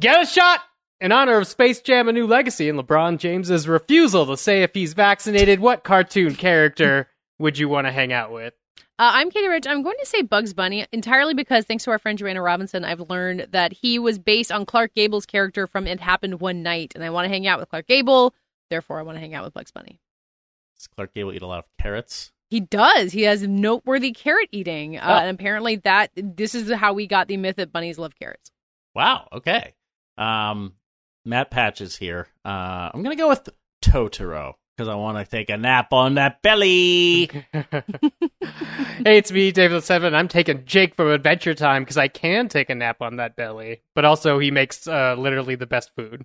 Get a shot! In honor of Space Jam A New Legacy and LeBron James's refusal to say if he's vaccinated, what cartoon character would you want to hang out with? Uh, I'm Katie Rich. I'm going to say Bugs Bunny entirely because, thanks to our friend Joanna Robinson, I've learned that he was based on Clark Gable's character from It Happened One Night, and I want to hang out with Clark Gable. Therefore, I want to hang out with Bugs Bunny. Does Clark Gable eat a lot of carrots? He does. He has noteworthy carrot eating. Uh, Oh. And apparently, that this is how we got the myth that bunnies love carrots. Wow. Okay. Um, Matt Patch is here. Uh, I'm gonna go with Totoro because I want to take a nap on that belly. hey, it's me, David Seven. I'm taking Jake from Adventure Time because I can take a nap on that belly. But also, he makes uh, literally the best food.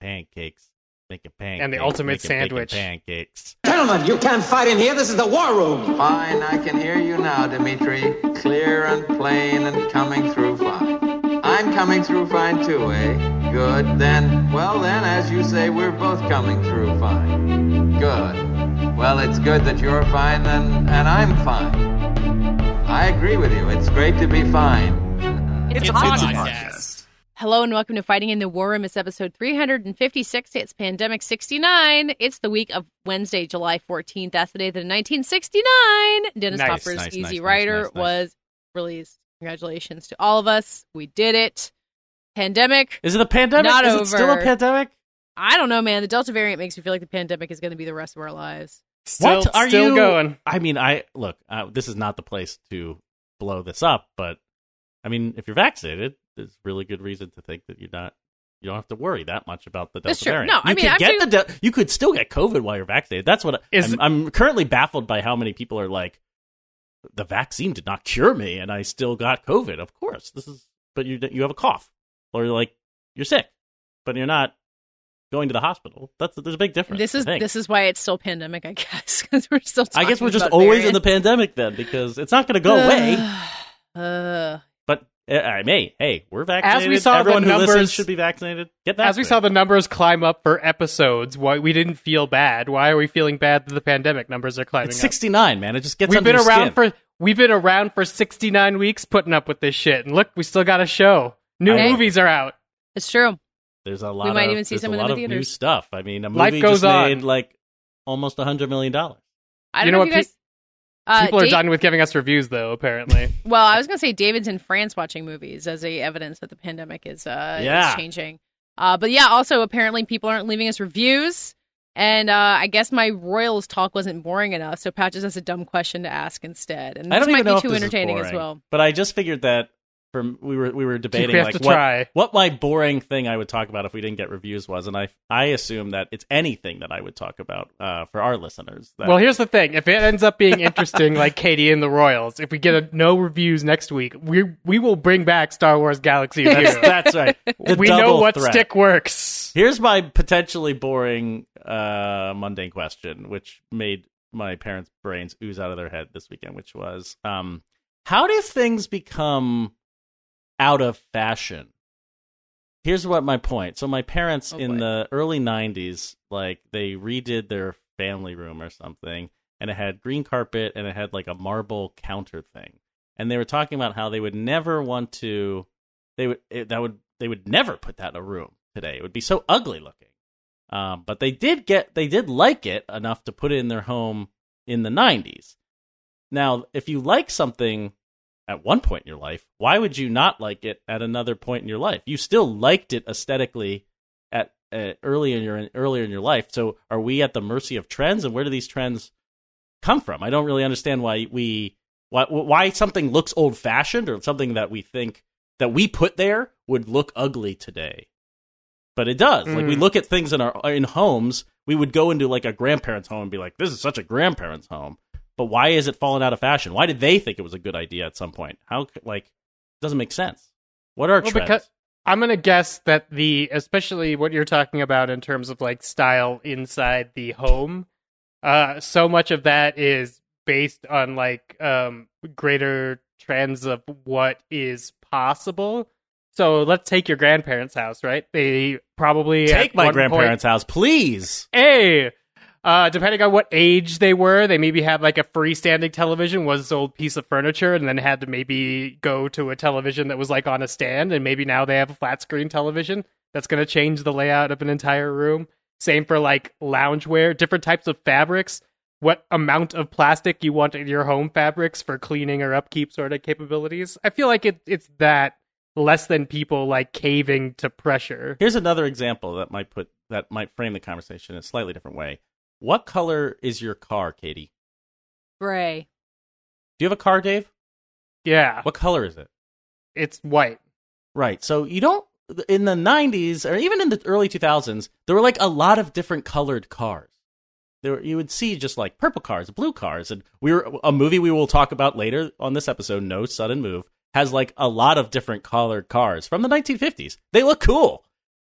pancakes. Making pancakes. And the ultimate making bacon sandwich. Pancakes. Gentlemen, you can't fight in here. This is the war room. Fine, I can hear you now, Dimitri. Clear and plain and coming through fine. I'm coming through fine too, eh? Good. Then, well then, as you say, we're both coming through fine. Good. Well, it's good that you're fine and, and I'm fine. I agree with you. It's great to be fine. It's, a podcast. Hello and welcome to Fighting in the War Room. It's episode 356. It's Pandemic 69. It's the week of Wednesday, July 14th. That's the day that in 1969, Dennis Nice, Hopper's nice, Easy nice, nice, Rider nice, nice. was released. Congratulations to all of us. We did it. Pandemic. Is it a pandemic? Not is it still a pandemic? I don't know, man. The Delta variant makes me feel like the pandemic is going to be the rest of our lives. Still, what are still you going? I mean, I look. Uh, this is not the place to blow this up, but I mean, if you're vaccinated, there's really good reason to think that you're not. You don't have to worry that much about the Delta variant. No, I you mean, could get the. Del- you could still get COVID while you're vaccinated. That's what Is- I'm, I'm currently baffled by. How many people are like, the vaccine did not cure me, and I still got COVID. Of course, this is. But you you have a cough, or you're like you're sick, but you're not going to the hospital. That's there's a big difference. This is this is why it's still pandemic, I guess, because we're still. I guess we're just always in the pandemic then, because it's not going to go away. Uh, uh, Uh, I may. Hey, we're vaccinated. As we saw the everyone who numbers- should be vaccinated. Get vaccinated. As we saw the numbers climb up for episodes, why we didn't feel bad? Why are we feeling bad that the pandemic numbers are climbing it's up? 69, man. It just gets We've been your around skin. for we've been around for 69 weeks putting up with this shit, and look, we still got a show. New Hey. movies are out. it's true. There's a lot. We might of, even see there's some a in the lot of new stuff. I mean, a Life movie goes just on. made like almost a hundred million dollars. I don't know know, what you guys. Uh, People are Dave- done with giving us reviews, though. Apparently, Well, I was going to say David's in France watching movies as a evidence that the pandemic is uh Yeah. is changing. Uh, but yeah, also apparently people aren't leaving us reviews, and uh, I guess my Royals talk wasn't boring enough, so Patches has a dumb question to ask instead, and I this don't might even know be if too this is entertaining as boring, well. But I just figured that from we were we were debating like what try. what my boring thing I would talk about if we didn't get reviews was, and I I assume that it's anything that I would talk about uh, for our listeners. That, well, here's the thing: if it ends up being interesting, like Katie and the Royals, if we get a, no reviews next week, we we will bring back Star Wars Galaxy that's, that's right. The we know what threat. stick works. Here's my potentially boring, uh, mundane question, which made my parents' brains ooze out of their head this weekend, which was, um, how do things become out of fashion? Here's what my point. So my parents Oh, in boy. the early '90s, like they redid their family room or something, and it had green carpet and it had like a marble counter thing, and they were talking about how they would never want to, they would it, that would they would never put that in a room today. It would be so ugly looking. Um, but they did get they did like it enough to put it in their home in the 90s. Now, if you like something at one point in your life, why would you not like it at another point in your life? You still liked it aesthetically at uh, early in your earlier in your life. So, are we at the mercy of trends, and where do these trends come from? I don't really understand why we why why something looks old fashioned or something that we think that we put there would look ugly today. But it does. Like we Mm. look at things in our in homes, we would go into like a grandparent's home and be like, "This is such a grandparent's home." But why is it fallen out of fashion? Why did they think it was a good idea at some point? How like it doesn't make sense. What are Well, trends? because- I'm gonna guess that the, especially what you're talking about in terms of like style inside the home, uh, so much of that is based on like um greater trends of what is possible. So let's take your grandparents' house, right? They probably Take my grandparents' house, please. Point, hey, Uh, depending on what age they were, they maybe had like a freestanding television was this old piece of furniture, and then had to maybe go to a television that was like on a stand, and maybe now they have a flat screen television that's going to change the layout of an entire room. Same for like loungewear, different types of fabrics. What amount of plastic you want in your home fabrics for cleaning or upkeep sort of capabilities? I feel like it, it's that less than people like caving to pressure. Here's another example that might put that might frame the conversation in a slightly different way. What color is your car, Katie? Gray. Do you have a car, Dave? Yeah, What color is it? it's white. Right. So you don't in the 90s or even in the early 2000s, there were like a lot of different colored cars. There were, you would see just like purple cars, blue cars, and we were a movie we will talk about later on this episode, No Sudden Move, has like a lot of different colored cars from the 1950s. They look cool.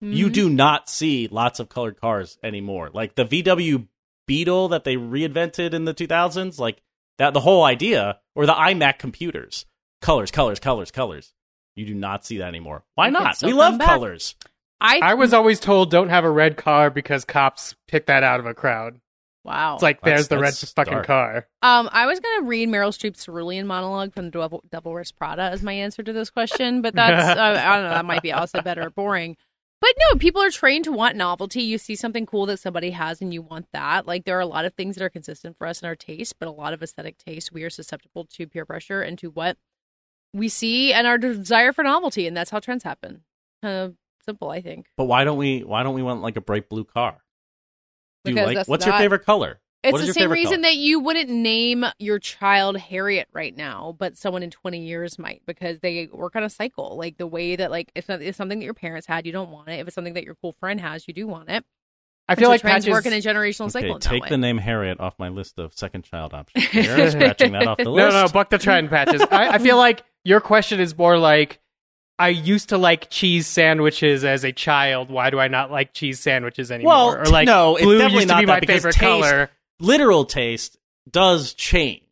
You Mhm. do not see lots of colored cars anymore. Like the VW Beetle that they reinvented in the 2000s, like that the whole idea or the iMac computers. Colors, colors, colors, colors. You do not see that anymore. Why not? We love back. colors. I, I was always told don't have a red car because cops pick that out of a crowd. wow. It's like That's- there's the red fucking dark. car. Um, I was gonna read Meryl Streep's cerulean monologue from the Devil, Devil Wears Prada as my answer to this question, but that's uh, I don't know. That might be also better boring. But no, people are trained to want novelty. You see something cool that somebody has, and you want that. Like there are a lot of things that are consistent for us in our taste, but a lot of aesthetic taste, we are susceptible to peer pressure and to what we see and our desire for novelty, and that's how trends happen. Uh, simple, I think. But why don't we why don't we want like a bright blue car? Do you Because like what's your favorite color? It's the same reason color? that you wouldn't name your child Harriet right now, but someone in 20 years might because they work on a cycle. Like the way that, like, if it's something that your parents had, you don't want it. If it's something that your cool friend has, you do want it. I feel so like trends patches work in a generational cycle. Okay, in take the name Harriet off my list of second child options. You're scratching that off the No, list. no, buck the trend patches. I, I feel like your question is more like I used to like cheese sandwiches as a child. Why do I not like cheese sandwiches anymore? Well, or like no, it's definitely used to not be my favorite taste- color. Literal taste does change.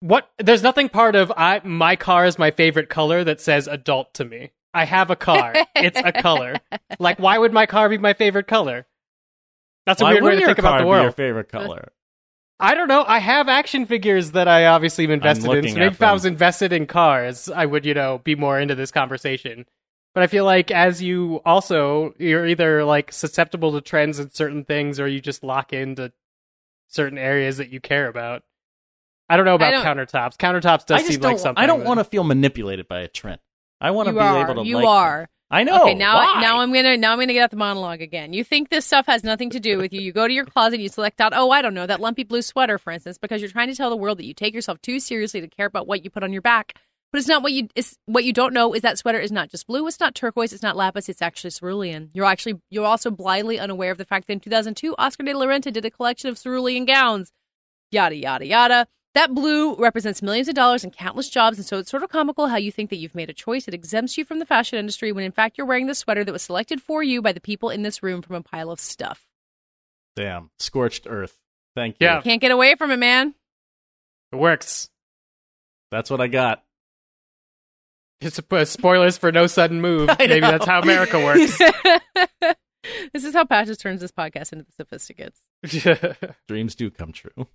What? There's nothing part of I my car is my favorite color that says adult to me. I have a car. it's a color. Like, why would my car be my favorite color? That's a Why weird way to your think about car the be Your favorite color. I don't know. I have action figures that I obviously am invested in. looking So maybe at if I was invested in cars, I would, you know, be more into this conversation. But I feel like as you also, you're either like susceptible to trends in certain things, or you just lock into certain areas that you care about. I don't know about don't- countertops. Countertops does I seem don't. like something. I don't want to feel manipulated by a trend. I want to be are. able to. you like them. are. I know. Okay, now Why? now I'm gonna now I'm gonna get out the monologue again. You think this stuff has nothing to do with you. You go to your closet, you select out, oh, I don't know, that lumpy blue sweater, for instance, because you're trying to tell the world that you take yourself too seriously to care about what you put on your back. But it's not what you is what you don't know is that sweater is not just blue, it's not turquoise, it's not lapis, it's actually cerulean. You're actually you're also blithely unaware of the fact that in 2002, Oscar de la Renta did a collection of cerulean gowns. Yada yada yada. That blue represents millions of dollars and countless jobs, and so it's sort of comical how you think that you've made a choice that exempts you from the fashion industry when in fact you're wearing the sweater that was selected for you by the people in this room from a pile of stuff. Damn, scorched earth. Thank you. Yeah. Can't get away from it, man. It works. That's what I got. It's uh, spoilers for no sudden move. Maybe that's how America works. this is how Patches turns this podcast into the sophisticates. Dreams do come true.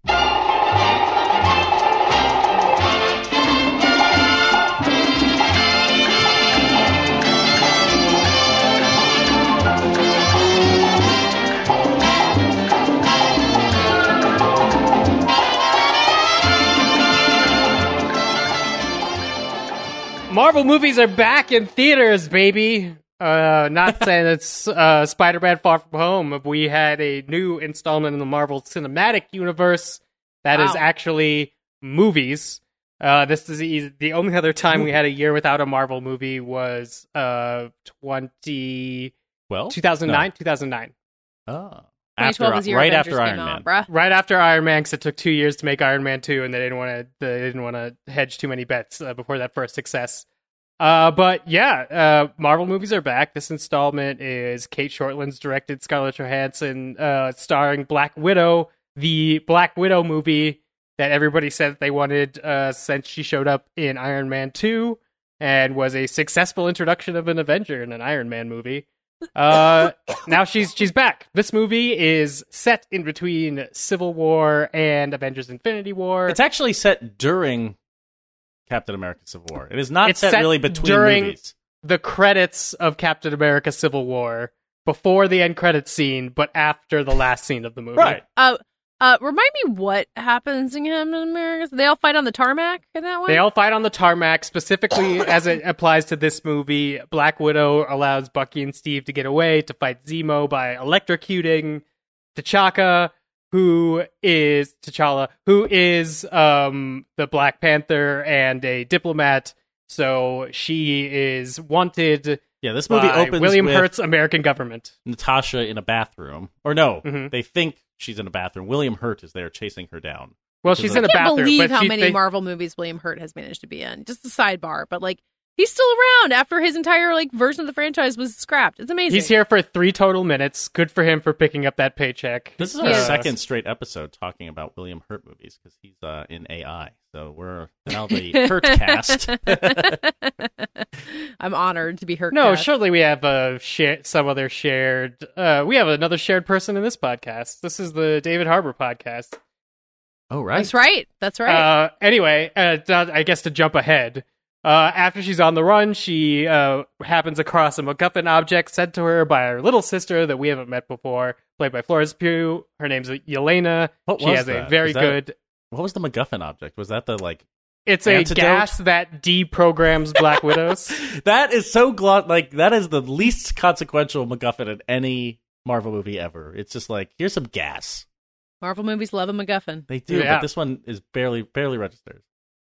Marvel movies are back in theaters, baby. Uh, not saying it's uh, Spider-Man: Far From Home. We had a new installment in the Marvel Cinematic Universe that is Wow. actually movies. Uh, this is the, the only other time we had a year without a Marvel movie was uh 20, Well, 2009, 2009. Oh. 2012 After, was the right Avengers after Iron Man. bruh. Right after Iron Man, because it took two years to make Iron Man two, and they didn't want to they didn't want to hedge too many bets uh, before that first success. Uh, but yeah, uh, Marvel movies are back. This installment is Cate Shortland's directed, Scarlett Johansson uh, starring Black Widow, the Black Widow movie that everybody said they wanted uh, since she showed up in Iron Man two and was a successful introduction of an Avenger in an Iron Man movie. Uh, now she's she's back. This movie is set in between Civil War and Avengers: Infinity War. It's actually set during Captain America: Civil War. It is not It's set, set really between during- movies. the credits of Captain America: Civil War before the end credits scene, but after the last scene of the movie. Right. Uh, uh, remind me what happens in Captain America? They all fight on the tarmac in that one. They all fight on the tarmac, specifically as it applies to this movie. Black Widow allows Bucky and Steve to get away to fight Zemo by electrocuting T'Chaka, who is T'Challa, who is um, the Black Panther and a diplomat. So she is wanted Yeah, this movie by opens William with Hurt's American government. Natasha in a bathroom. Or no, Mhm. they think she's in a bathroom. William Hurt is there chasing her down. Well, Which is she's a- in a I can't bathroom, believe but how she, many they- Marvel movies William Hurt has managed to be in. Just a sidebar, but like he's still around after his entire like version of the franchise was scrapped. It's amazing. He's here for three total minutes. Good for him for picking up that paycheck. This is our Yeah. second straight episode talking about William Hurt movies because he's uh, in AI. So we're now the Hurt cast. I'm honored to be Hurt. No, cast. surely we have a share, some other shared. Uh, we have another shared person in this podcast. This is the David Harbour podcast. oh, right. That's right. That's right. Uh, anyway, uh, I guess to jump ahead. Uh, after she's on the run, she uh, happens across a MacGuffin object sent to her by her little sister that we haven't met before, played by Florence Pugh. Her name's Yelena. What she was has a very that- good. What was the MacGuffin object? Was that the like? It's a antidote? gas that deprograms Black Widows. That is so glo- like that is the least consequential MacGuffin in any Marvel movie ever. It's just like here's some gas. Marvel movies love a MacGuffin. They do, Yeah. but this one is barely barely registered.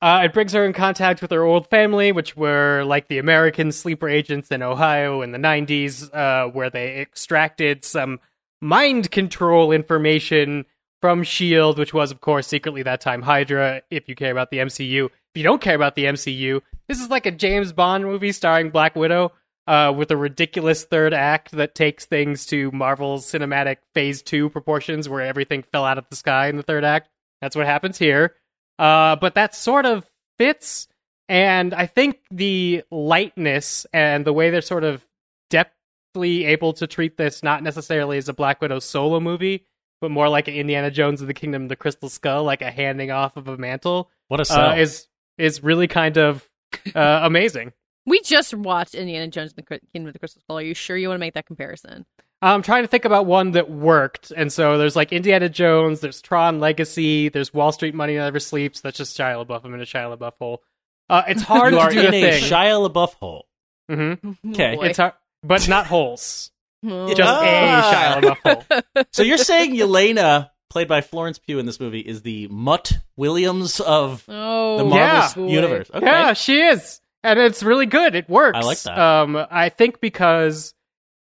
Uh, it brings her in contact with her old family, which were like the American sleeper agents in Ohio in the 90s, uh, where they extracted some mind control information from S.H.I.E.L.D., which was, of course, secretly that time Hydra, if you care about the MCU. If you don't care about the MCU, this is like a James Bond movie starring Black Widow. Uh, with a ridiculous third act that takes things to Marvel's cinematic phase two proportions, where everything fell out of the sky in the third act. That's what happens here. Uh, but that sort of fits. And I think the lightness and the way they're sort of depthly able to treat this not necessarily as a Black Widow solo movie, but more like an Indiana Jones of the Kingdom of the Crystal Skull, like a handing off of a mantle, What a sell! uh, is is really kind of uh, amazing. We just watched Indiana Jones and the Kingdom of the Crystal Skull. Are you sure you want to make that comparison? I'm trying to think about one that worked, and so there's like Indiana Jones, there's Tron Legacy, there's Wall Street Money Never Sleeps. That's just Shia LaBeouf. I'm in a Shia LaBeouf hole. Uh, it's hard you to are do in the a thing. Shia LaBeouf hole. hmm Okay. Oh. It's hard, but not holes. Just Ah. a Shia LaBeouf hole. So you're saying Yelena, played by Florence Pugh in this movie, is the Mutt Williams of Oh, the Marvel boy. universe? Okay. Yeah, she is, and it's really good. It works. I like that. Um, I think because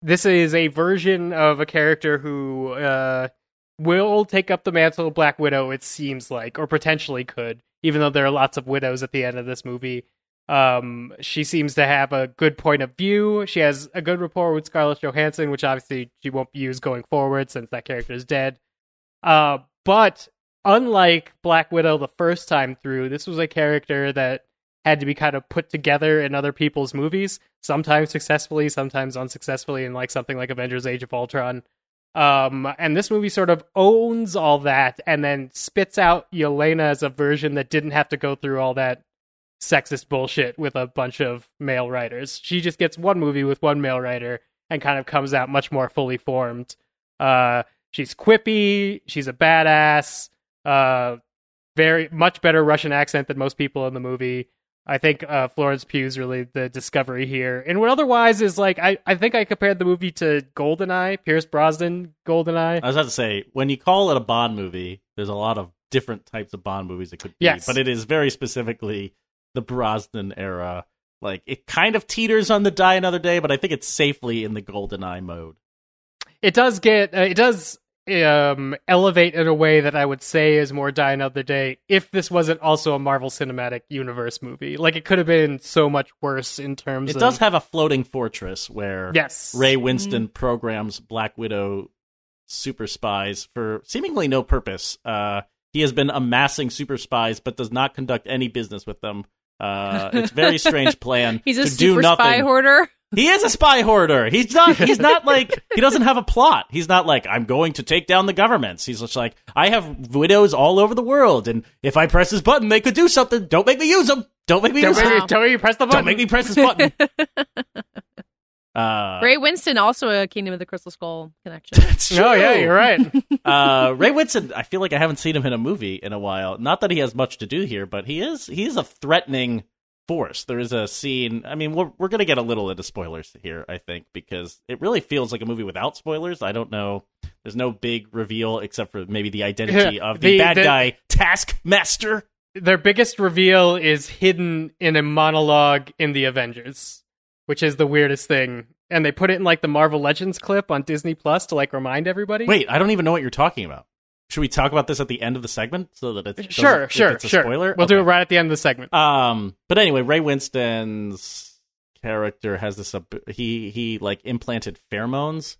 this is a version of a character who uh will take up the mantle of Black Widow. It seems like, or potentially could, even though there are lots of widows at the end of this movie. Um, she seems to have a good point of view. She has a good rapport with Scarlett Johansson, which obviously she won't use going forward since that character is dead. Uh, but unlike Black Widow the first time through, this was a character that had to be kind of put together in other people's movies, sometimes successfully, sometimes unsuccessfully, in like something like Avengers Age of Ultron. Um, and this movie sort of owns all that and then spits out Yelena as a version that didn't have to go through all that sexist bullshit with a bunch of male writers. She just gets one movie with one male writer and kind of comes out much more fully formed. Uh, she's quippy, she's a badass, uh, very much better Russian accent than most people in the movie. I think uh, Florence Pugh's really the discovery here. And what otherwise is like, I, I think I compared the movie to Goldeneye, Pierce Brosnan, Goldeneye. I was about to say, when you call it a Bond movie, there's a lot of different types of Bond movies it could be. Yes. But it is very specifically the Brosnan era. Like, it kind of teeters on the Die Another Day, but I think it's safely in the golden eye mode. it does get uh, it does um elevate in a way that I would say is more Die Another Day if this wasn't also a Marvel Cinematic Universe movie. Like it could have been so much worse in terms of It of does have a floating fortress where yes Ray Winstone programs Black Widow super spies for seemingly no purpose. Uh, he has been amassing super spies, but does not conduct any business with them. Uh, it's a very strange plan He's a to super do nothing. spy hoarder. He is a spy hoarder. He's not. He's not like he doesn't have a plot. He's not like I'm going to take down the governments. He's just like I have widows all over the world, and if I press this button, they could do something. Don't make me use them. Don't make me Don't use them. make, me, don't make me press the button. Don't make me press this button. uh, Ray Winstone, also a Kingdom of the Crystal Skull connection. it's No, yeah, you're right. uh, Ray Winstone, I feel like I haven't seen him in a movie in a while. Not that he has much to do here, but he is he is a threatening force. There is a scene. I mean, we're we're gonna get a little into spoilers here, I think, because it really feels like a movie without spoilers. I don't know. There's no big reveal except for maybe the identity of the, The- bad the- guy, Taskmaster. Their biggest reveal is hidden in a monologue in the Avengers, which is the weirdest thing. And they put it in like the Marvel Legends clip on Disney Plus to like remind everybody. Wait, I don't even know what you're talking about. Should we talk about this at the end of the segment so that it's sure, sure, it's a sure. spoiler? We'll do it right at the end of the segment. Um, but anyway, Ray Winstone's character has this. ab- He he like implanted pheromones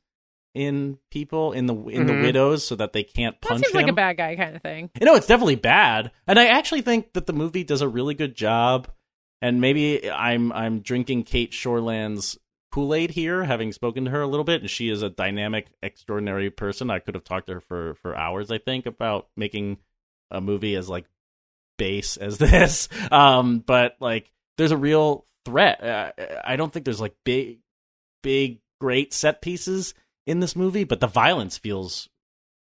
in people in the in the Mhm. widows so that they can't that punch seems him. like a bad guy kind of thing. You know, it's definitely bad, and I actually think that the movie does a really good job. And maybe I'm I'm drinking Cate Shortland's Kool Aid here, having spoken to her a little bit, and she is a dynamic, extraordinary person. I could have talked to her for for hours. I think about making a movie as like base as this, um, but like there's a real threat. Uh, I don't think there's like big, big, great set pieces in this movie, but the violence feels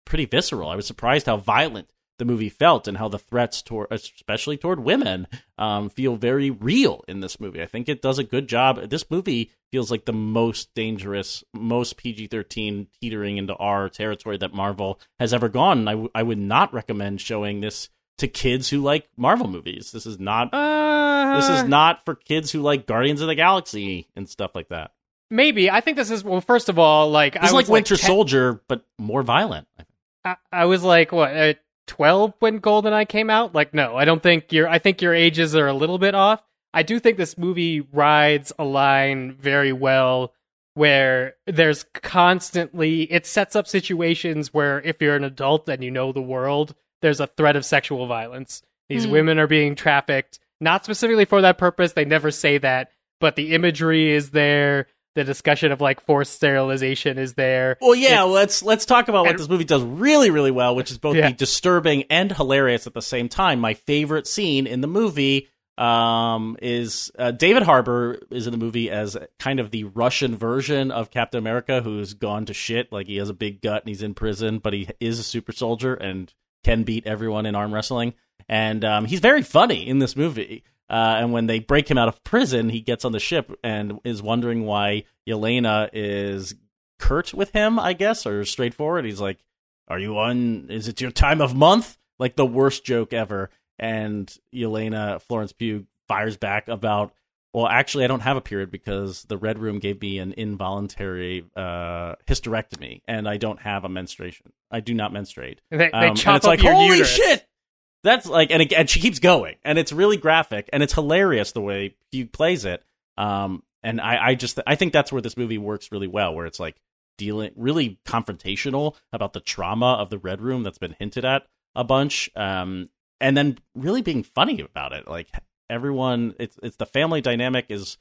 pretty visceral. I was surprised how violent the movie felt and how the threats toward, especially toward women, um, feel very real in this movie. I think it does a good job. This movie feels like the most dangerous, most PG thirteen teetering into R territory that Marvel has ever gone. And I, w- I would not recommend showing this to kids who like Marvel movies. This is not. Uh, This is not for kids who like Guardians of the Galaxy and stuff like that. maybe. I think this is well. First of all, like This I was like Winter 10 Soldier, but more violent. I, I was like what uh, twelve when Goldeneye came out. Like, no, I don't think your. I think your ages are a little bit off. I do think this movie rides a line very well, where there's constantly it sets up situations where if you're an adult and you know the world, there's a threat of sexual violence. These Hmm. women are being trafficked, not specifically for that purpose. They never say that, but the imagery is there. The discussion of like forced sterilization is there. Well, yeah, let's let's talk about what and- this movie does really, really well, which is both Yeah. be disturbing and hilarious at the same time. My favorite scene in the movie um, is uh, David Harbour is in the movie as kind of the Russian version of Captain America, who's gone to shit. Like he has a big gut and he's in prison, but he is a super soldier and can beat everyone in arm wrestling. And um, he's very funny in this movie. Uh, and when they break him out of prison, he gets on the ship and is wondering why Yelena is curt with him, I guess, or straightforward. He's like, "Are you on? Is it your time of month?" Like the worst joke ever. And Yelena Florence Pugh fires back about, "Well, actually, I don't have a period because the Red Room gave me an involuntary uh, hysterectomy, and I don't have a menstruation. I do not menstruate." They, they Um, and chop it's up like, your holy uterus. shit! That's like, and, and she keeps going, and it's really graphic, and it's hilarious the way Pugh plays it. Um, and I, I just, I think that's where this movie works really well, where it's like dealing really confrontational about the trauma of the Red Room that's been hinted at a bunch, um, and then really being funny about it. Like everyone, it's it's the family dynamic is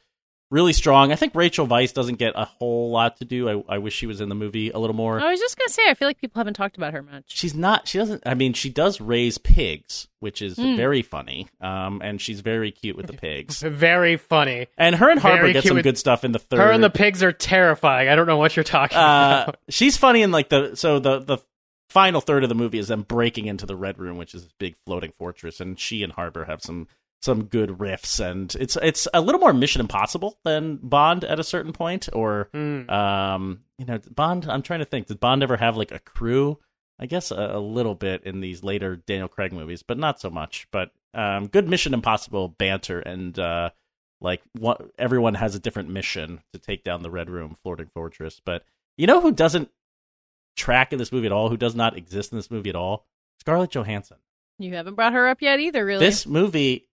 really strong. I think Rachel Weisz doesn't get a whole lot to do. I, I wish she was in the movie a little more I was just gonna say, I feel like people haven't talked about her much. she's not she doesn't i mean she does raise pigs which is Mm. very funny um and she's very cute with the pigs Very funny. and her and Harbour Very get some with- good stuff in the third Her and the pigs are terrifying. I don't know what you're talking uh about. she's funny in like the so the the final third of the movie is them breaking into the red room which is this big floating fortress and she and Harbour have some some good riffs and it's it's a little more mission impossible than bond at a certain point or Hmm. um you know bond i'm trying to think did bond ever have like a crew? I guess a, a little bit in these later daniel craig movies but not so much. But um good mission impossible banter and uh like what everyone has a different mission to take down the red room floating fortress. But you know who doesn't track in this movie at all who does not exist in this movie at all? Scarlett johansson. You haven't brought her up yet either, really. this movie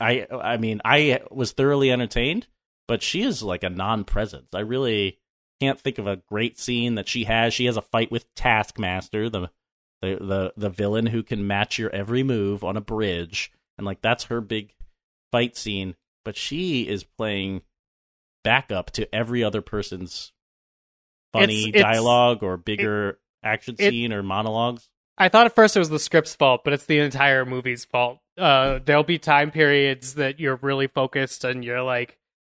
i i mean i was thoroughly entertained but she is like a non-presence i really can't think of a great scene that she has she has a fight with taskmaster the the the, the villain who can match your every move on a bridge and like that's her big fight scene but she is playing backup to every other person's funny It's- it's- dialogue or bigger action it- scene or monologues. I thought at first it was the script's fault, but it's the entire movie's fault. Uh, there'll be time periods that you're really focused and you're like,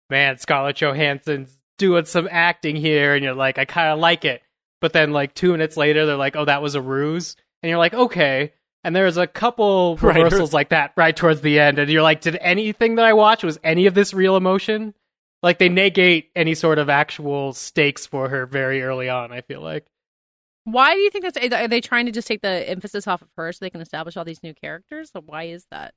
man, Scarlett Johansson's doing some acting here, and you're like, I kind of like it. But then, like, two minutes later, they're like, oh, that was a ruse. And you're like, okay. And there's a couple Right. reversals like that right towards the end, and you're like, did anything that I watched, was any of this real emotion? Like, they negate any sort of actual stakes for her very early on, I feel like. Why do you think that's? Are they trying to just take the emphasis off of her so they can establish all these new characters? So why is that?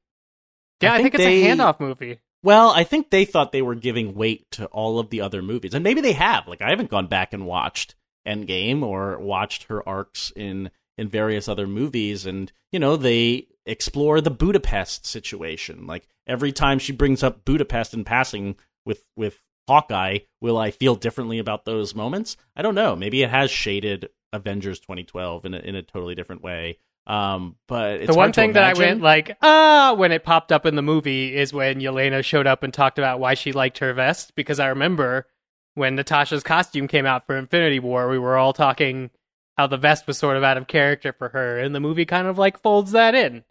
Yeah, I I think think, they- it's a handoff movie. Well, I think they thought they were giving weight to all of the other movies, and maybe they have. Like, I haven't gone back and watched Endgame or watched her arcs in in various other movies, and you know they explore the Budapest situation. Like every time she brings up Budapest in passing with with Hawkeye, will I feel differently about those moments? I don't know. Maybe it has shaded Avengers 2012 in a, in a totally different way. Um, but it's the one thing that I went like, ah, when it popped up in the movie is when Yelena showed up and talked about why she liked her vest. Because I remember when Natasha's costume came out for Infinity War, we were all talking how the vest was sort of out of character for her, and the movie kind of like folds that in.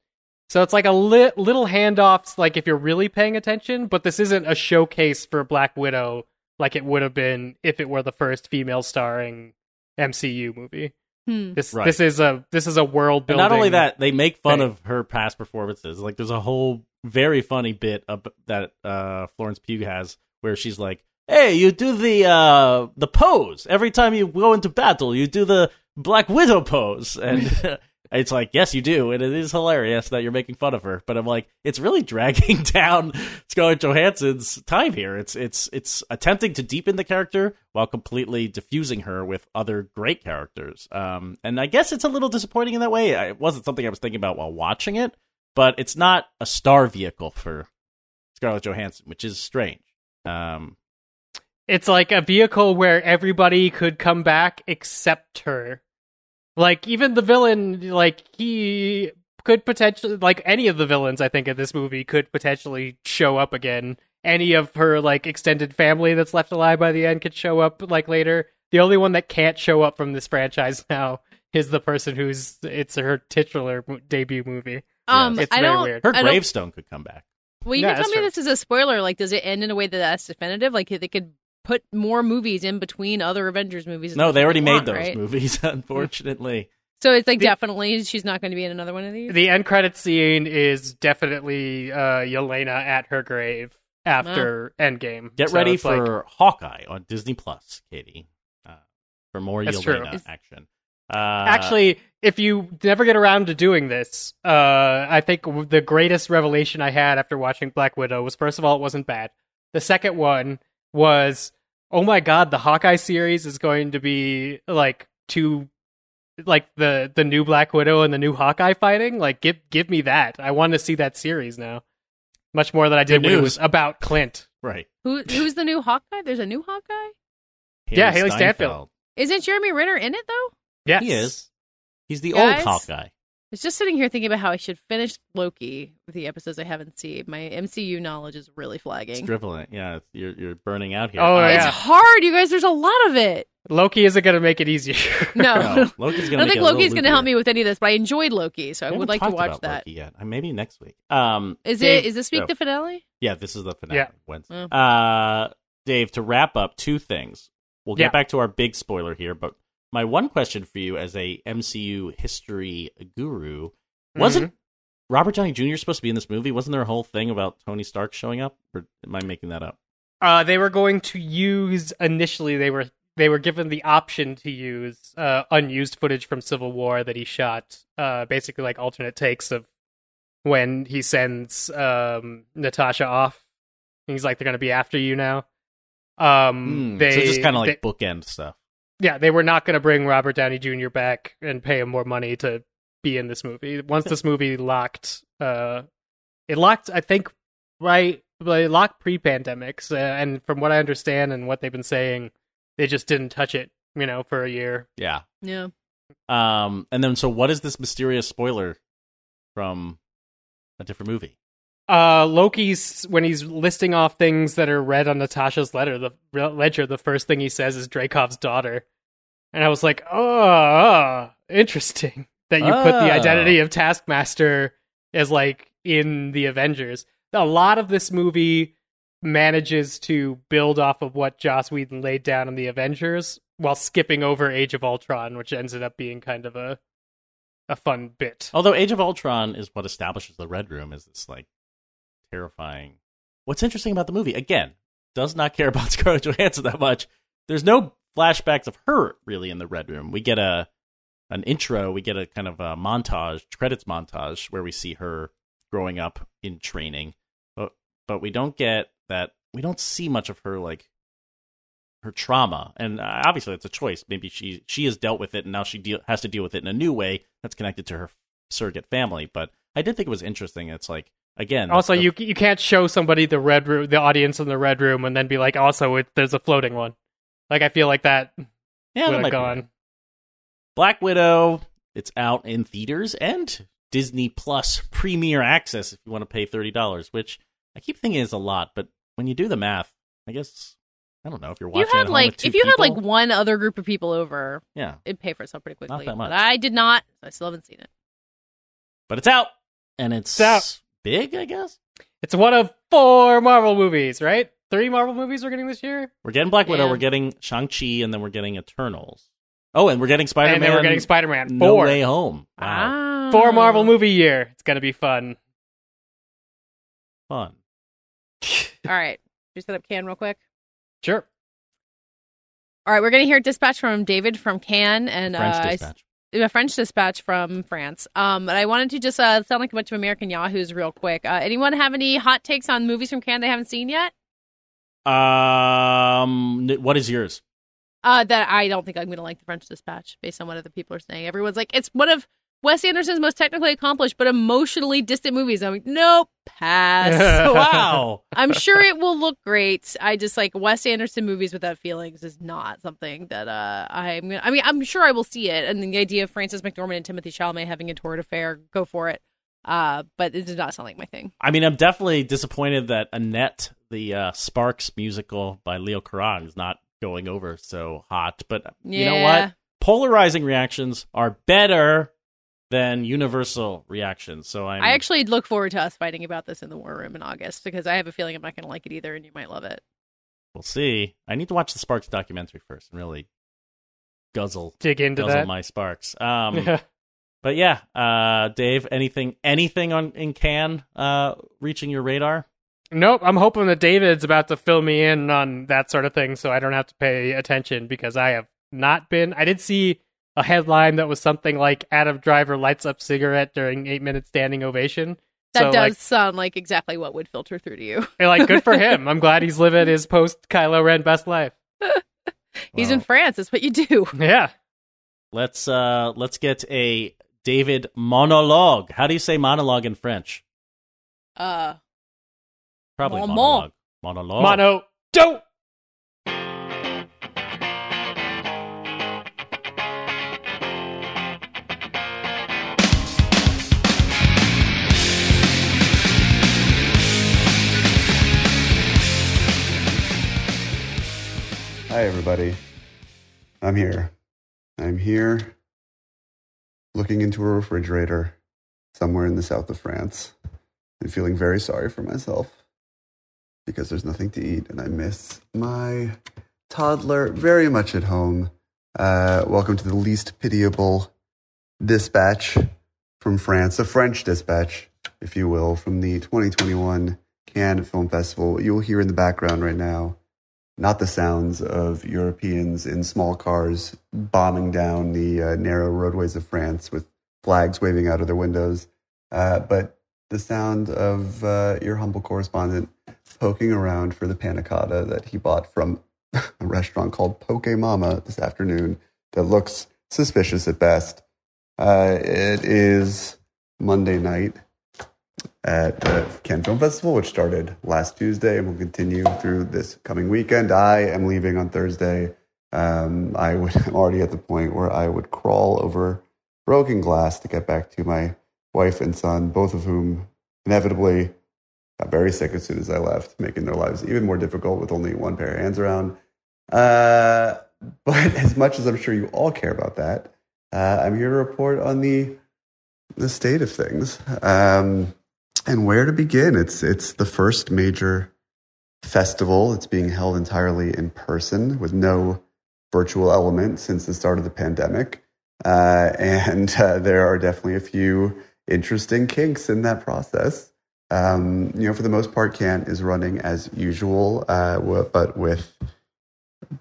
So it's like a li- little handoffs, like if you're really paying attention, but this isn't a showcase for Black Widow like it would have been if it were the first female starring MCU movie. Hmm. This Right. this is a this is a world And building. not only that, they make fun thing. of her past performances. Like there's a whole very funny bit of, that uh, Florence Pugh has where she's like, "Hey, you do the uh, the pose every time you go into battle. You do the Black Widow pose." And it's like, "Yes, you do." And it is hilarious that you're making fun of her. But I'm like, it's really dragging down Scarlett Johansson's time here. It's it's it's attempting to deepen the character while completely diffusing her with other great characters. Um, and I guess it's a little disappointing in that way. It wasn't something I was thinking about while watching it, but it's not a star vehicle for Scarlett Johansson, which is strange. Um, it's like a vehicle where everybody could come back except her. Like even the villain, like he could potentially, like any of the villains, I think in this movie could potentially show up again. Any of her like extended family that's left alive by the end could show up like later. The only one that can't show up from this franchise now is the person who's it's her titular debut movie. Um, It's I very don't. weird. her I don't- gravestone could come back. Well, you Yeah, can tell me true. this is a spoiler. Like, does it end in a way that that's definitive? Like, they could put more movies in between other Avengers movies. No, they what already made want, those right? movies, unfortunately. So it's like The- definitely she's not going to be in another one of these. The end credit scene is definitely uh, Yelena at her grave after Endgame. Get So ready it's like- for Hawkeye on Disney Plus, Katie, uh, for more That's true. Yelena Is- action. Uh, Actually, if you never get around to doing this, uh, I think the greatest revelation I had after watching Black Widow was first of all, it wasn't bad. The second one was, oh my god, the Hawkeye series is going to be like two, like the the new Black Widow and the new Hawkeye fighting. Like, give give me that. I want to see that series now. Much more than I did Good when it was about Clint. right. Who who's the new Hawkeye? There's a new Hawkeye. Yeah, Hailee Steinfeld. Isn't Jeremy Renner in it though? Yes, He is. He's the Guys? old Hawkeye. I was just sitting here thinking about how I should finish Loki with the episodes I haven't seen. My MCU knowledge is really It's flagging. dribbling. Yeah, it's, you're you're burning out here. Oh, Uh, yeah. It's hard, you guys. There's a lot of it. Loki isn't going to make it easier. No, No, Loki's I gonna don't think it a little Loki's going to help me with any of this, but I enjoyed Loki, so I would like to watch about that. Loki yet. Uh, Maybe next week. Um, Is Dave- it? Is this week oh, the finale? Yeah, this is the finale. Yeah. Wednesday. Oh. Uh, Dave, to wrap up, two things. We'll get Yeah. back to our big spoiler here, but my one question for you as a MCU history guru wasn't Mm-hmm. Robert Downey Jr. supposed to be in this movie? Wasn't there a whole thing about Tony Stark showing up? Or am I making that up? Uh, they were going to use initially. They were they were given the option to use uh, unused footage from Civil War that he shot. Uh, basically, like alternate takes of when he sends um, Natasha off. He's like, "They're going to be after you now." Um, Hmm, they so just kind of like they- bookend stuff. Yeah, they were not going to bring Robert Downey Jr. back and pay him more money to be in this movie. Once this movie locked, uh, it locked, I think, right, well, it locked pre-pandemics, uh, and from what I understand and what they've been saying, they just didn't touch it, you know, for a year. Yeah. Yeah. Um, and then so what is this mysterious spoiler from a different movie? Uh, Loki's when he's listing off things that are read on Natasha's letter, the ledger, the first thing he says is Dreykov's daughter, and I was like, oh, interesting that you put the Oh. identity of Taskmaster as like in the Avengers. A lot of this movie manages to build off of what Joss Whedon laid down in the Avengers while skipping over Age of Ultron, which ended up being kind of a a fun bit. Although Age of Ultron is what establishes the Red Room as this like terrifying. What's interesting about the movie again does not care about Scarlett Johansson that much. There's no flashbacks of her really in the Red Room. We get a an intro, we get a kind of a montage, credits montage where we see her growing up in training, but but we don't get that. We don't see much of her like her trauma, and uh, obviously it's a choice. Maybe she she has dealt with it, and now she deal, has to deal with it in a new way that's connected to her surrogate family. But I did think it was interesting. It's like again, Also, the- you you can't show somebody the red room, the audience in the red room, and then be like, also, it, there's a floating one. Like I feel like that yeah, that would might have be Black Widow. It's out in theaters and Disney Plus Premier Access if you want to pay thirty dollars, which I keep thinking is a lot, but when you do the math, I guess I don't know if you're You watching. at had home like with two if you had like one other group of people over, yeah, it'd pay for itself pretty quickly. that much. But I did not. I still haven't seen it. but it's out and it's, It's out. Big. I guess It's one of four Marvel movies, right? Three Marvel movies we're getting this year, we're getting Black Widow, Yeah. we're getting Shang Chi, and then we're getting Eternals. Oh, and we're getting Spider Man. and then we're getting Spider-Man. No Way Home. Wow, Ah. four Marvel movie year. It's gonna be fun. fun. All right. We set up Can real quick. Sure. All right, we're gonna hear dispatch from David from Cannes and French uh, I- Dispatch. A French dispatch from France. Um, but I wanted to just uh, sound like a bunch of American yahoos real quick. Uh, anyone have any hot takes on movies from Cannes they haven't seen yet? Um, what is yours? Uh, that I don't think I'm going to like the French Dispatch based on what other people are saying. Everyone's like, it's one of Wes Anderson's most technically accomplished but emotionally distant movies. I'm like, nope, pass. wow. I'm sure it will look great. I just like Wes Anderson movies without feelings is not something that uh I'm gonna. I mean, I'm sure I will see it, and the idea of Frances McDormand and Timothée Chalamet having a torrid affair, go for it. Uh, but it does not sound like my thing. I mean, I'm definitely disappointed that Annette, the uh, Sparks musical by Leo Carax, is not going over so hot. But you know what? Polarizing reactions are better than universal reactions. So I'm, I actually look forward to us fighting about this in the war room in August because I have a feeling I'm not going to like it either, and you might love it. we'll see. I need to watch the Sparks documentary first and really guzzle Dig into guzzle that. my Sparks. Um, but yeah, uh, Dave, anything anything on in Cannes uh, reaching your radar? Nope, I'm hoping that David's about to fill me in on that sort of thing so I don't have to pay attention because I have not been. I did see a headline that was something like Adam Driver lights up cigarette during 8 minute standing ovation. That so, does like, sound like exactly what would filter through to you. like good for him. I'm glad he's living his post Kylo Ren best life. He's Well, in France. That's what you do. Yeah. Let's uh let's get a David monologue. How do you say monologue in French? Uh, Probably Maman. monologue. Monologue. Mono don't Hi, everybody. I'm here. I'm here looking into a refrigerator somewhere in the south of France and feeling very sorry for myself because there's nothing to eat and I miss my toddler very much at home. Uh, welcome to the least pitiable dispatch from France, a French dispatch, if you will, from the 2021 Cannes Film Festival. You'll hear in the background right now not the sounds of Europeans in small cars bombing down the uh, narrow roadways of France with flags waving out of their windows, uh, but the sound of uh, your humble correspondent poking around for the panna cotta that he bought from a restaurant called Poke Mama this afternoon that looks suspicious at best. Uh, it is Monday night at the Cannes Film Festival, which started last Tuesday and will continue through this coming weekend. I am leaving on Thursday. Um, I would, I'm already at the point where I would crawl over broken glass to get back to my wife and son, both of whom inevitably got very sick as soon as I left, making their lives even more difficult with only one pair of hands around. Uh, but as much as I'm sure you all care about that, uh, I'm here to report on the the state of things um, and where to begin. It's it's the first major festival. It's being held entirely in person with no virtual element since the start of the pandemic, uh, and uh, there are definitely a few interesting kinks in that process. Um, you know, for the most part, Cannes is running as usual, uh, but with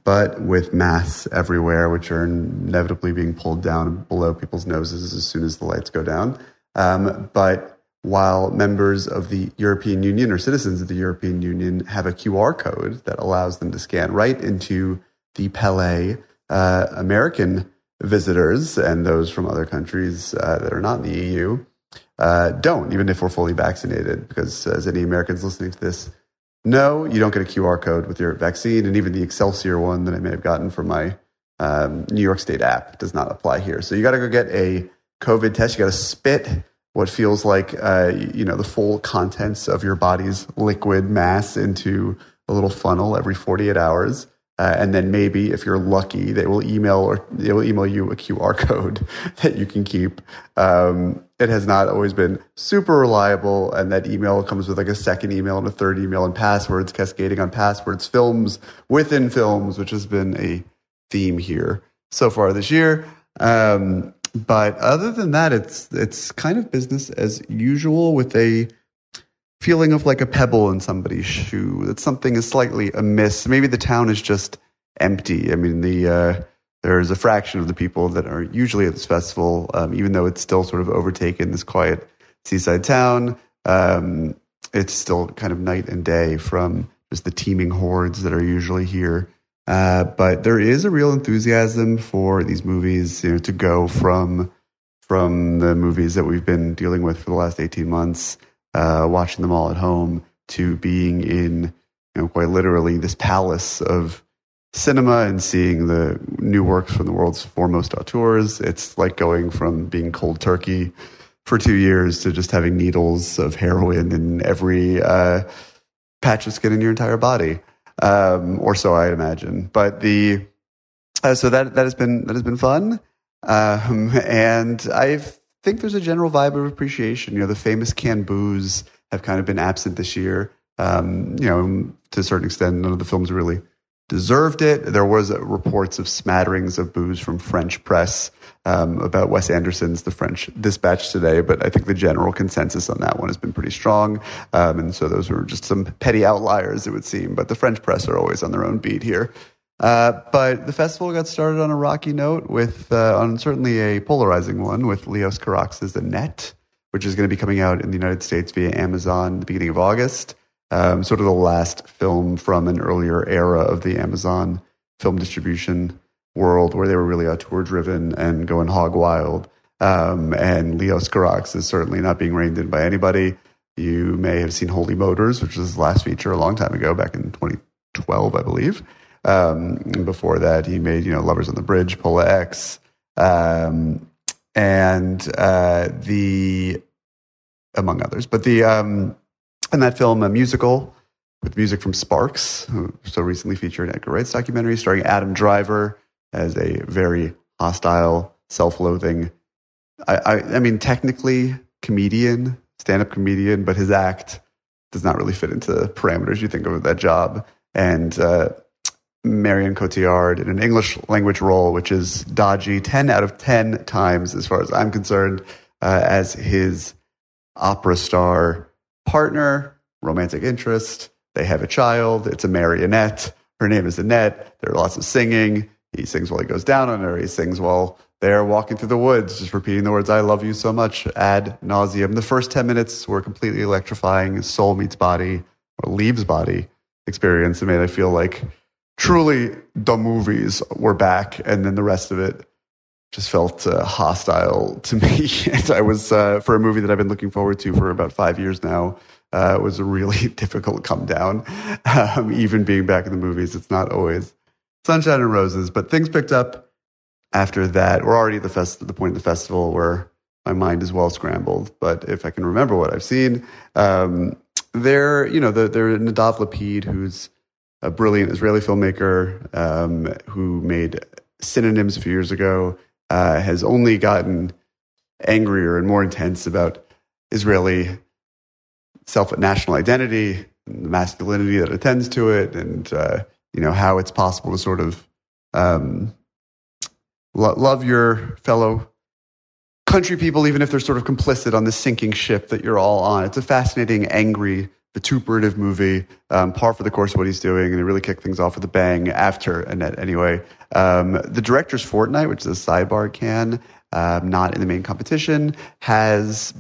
but with masks everywhere, which are inevitably being pulled down below people's noses as soon as the lights go down. Um, but while members of the European Union or citizens of the European Union have a QR code that allows them to scan right into the Palais, uh, American visitors and those from other countries uh, that are not in the EU uh, don't, even if we're fully vaccinated, because as any Americans listening to this no, you don't get a QR code with your vaccine, and even the Excelsior one that I may have gotten from my um, New York State app does not apply here. So you got to go get a COVID test. You got to spit what feels like uh, you know the full contents of your body's liquid mass into a little funnel every 48 hours. Uh, and then maybe if you're lucky, they will email or they will email you a QR code that you can keep. Um, it has not always been super reliable, and that email comes with like a second email and a third email and passwords cascading on passwords, films within films, which has been a theme here so far this year. Um, but other than that, it's it's kind of business as usual with a feeling of like a pebble in somebody's shoe that something is slightly amiss. Maybe the town is just empty. I mean, the uh, there's a fraction of the people that are usually at this festival, um, even though it's still sort of overtaken this quiet seaside town. Um, it's still kind of night and day from just the teeming hordes that are usually here. Uh, but there is a real enthusiasm for these movies, you know, to go from from the movies that we've been dealing with for the last 18 months uh, watching them all at home to being in, you know, quite literally this palace of cinema and seeing the new works from the world's foremost auteurs. It's like going from being cold turkey for two years to just having needles of heroin in every uh, patch of skin in your entire body, um, or so I imagine. But the uh, so that that has been that has been fun, um, and I've think there's a general vibe of appreciation. You know, the famous Cannes boos have kind of been absent this year. Um, you know, to a certain extent, none of the films really deserved it. There was reports of smatterings of boos from French press um, about Wes Anderson's The French Dispatch today, but I think the general consensus on that one has been pretty strong. Um, and so those were just some petty outliers, it would seem. But the French press are always on their own beat here. Uh, but the festival got started on a rocky note with, uh, on certainly a polarizing one, with Leos Carax's Annette, which is going to be coming out in the United States via Amazon the beginning of August. Um, sort of the last film from an earlier era of the Amazon film distribution world where they were really auteur driven and going hog wild. Um, and Leos Carax is certainly not being reined in by anybody. You may have seen Holy Motors, which was his last feature a long time ago, back in 2012, I believe. Um, before that, he made you know Lovers on the Bridge, Pola X, um, and uh, the among others. But the um, and that film, a musical with music from Sparks, who so recently featured an Edgar Wright's documentary starring Adam Driver as a very hostile, self-loathing. I, I, I mean, technically comedian, stand-up comedian, but his act does not really fit into the parameters you think of that job. And uh, Marion Cotillard in an English language role, which is dodgy 10 out of 10 times, as far as I'm concerned, uh, as his opera star partner, romantic interest. They have a child. It's a marionette. Her name is Annette. There are lots of singing. He sings while he goes down on her. He sings while they're walking through the woods, just repeating the words, I love you so much ad nauseum. The first 10 minutes were completely electrifying. Soul meets body or leaves body experience. It made I feel like truly the movies were back, and then the rest of it just felt uh, hostile to me. and I was uh, for a movie that I've been looking forward to for about five years now. Uh, it was a really difficult come down. Um, even being back in the movies, it's not always sunshine and roses. But things picked up after that. We're already at the fest- the point of the festival where my mind is well scrambled. But if I can remember what I've seen, um, they're you know they're, they're Nadav Lapid, who's a brilliant Israeli filmmaker um, who made synonyms a few years ago, uh, has only gotten angrier and more intense about Israeli self national identity and the masculinity that attends to it, and uh, you know how it's possible to sort of um, lo- love your fellow country people, even if they're sort of complicit on the sinking ship that you're all on. It's a fascinating, angry, vituperative movie, um, par for the course of what he's doing, and it really kicked things off with a bang after Annette, anyway. Um, the director's Fortnight, which is a sidebar Cannes, um, not in the main competition, has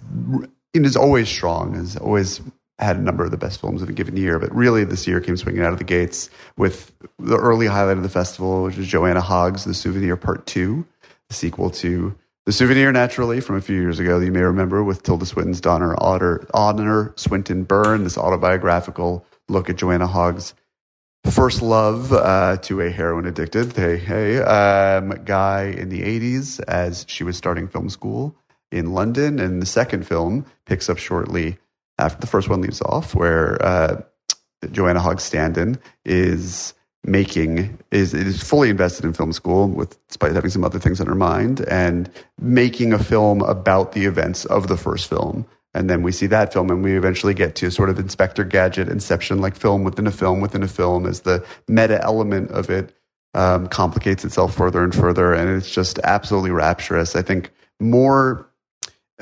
it is always strong, is always had a number of the best films of a given year, but really this year came swinging out of the gates with the early highlight of the festival, which is Joanna Hogg's The Souvenir Part 2, the sequel to The Souvenir, naturally, from a few years ago that you may remember with Tilda Swinton's daughter, Honor, Honor Swinton Byrne, this autobiographical look at Joanna Hogg's first love uh, to a heroin addicted hey, hey, um, guy in the 80s as she was starting film school in London. And the second film picks up shortly after the first one leaves off, where uh, Joanna Hogg Standen is making is is fully invested in film school with despite having some other things on her mind and making a film about the events of the first film. And then we see that film and we eventually get to sort of inspector gadget inception like film within a film within a film as the meta element of it um, complicates itself further and further and it's just absolutely rapturous. I think more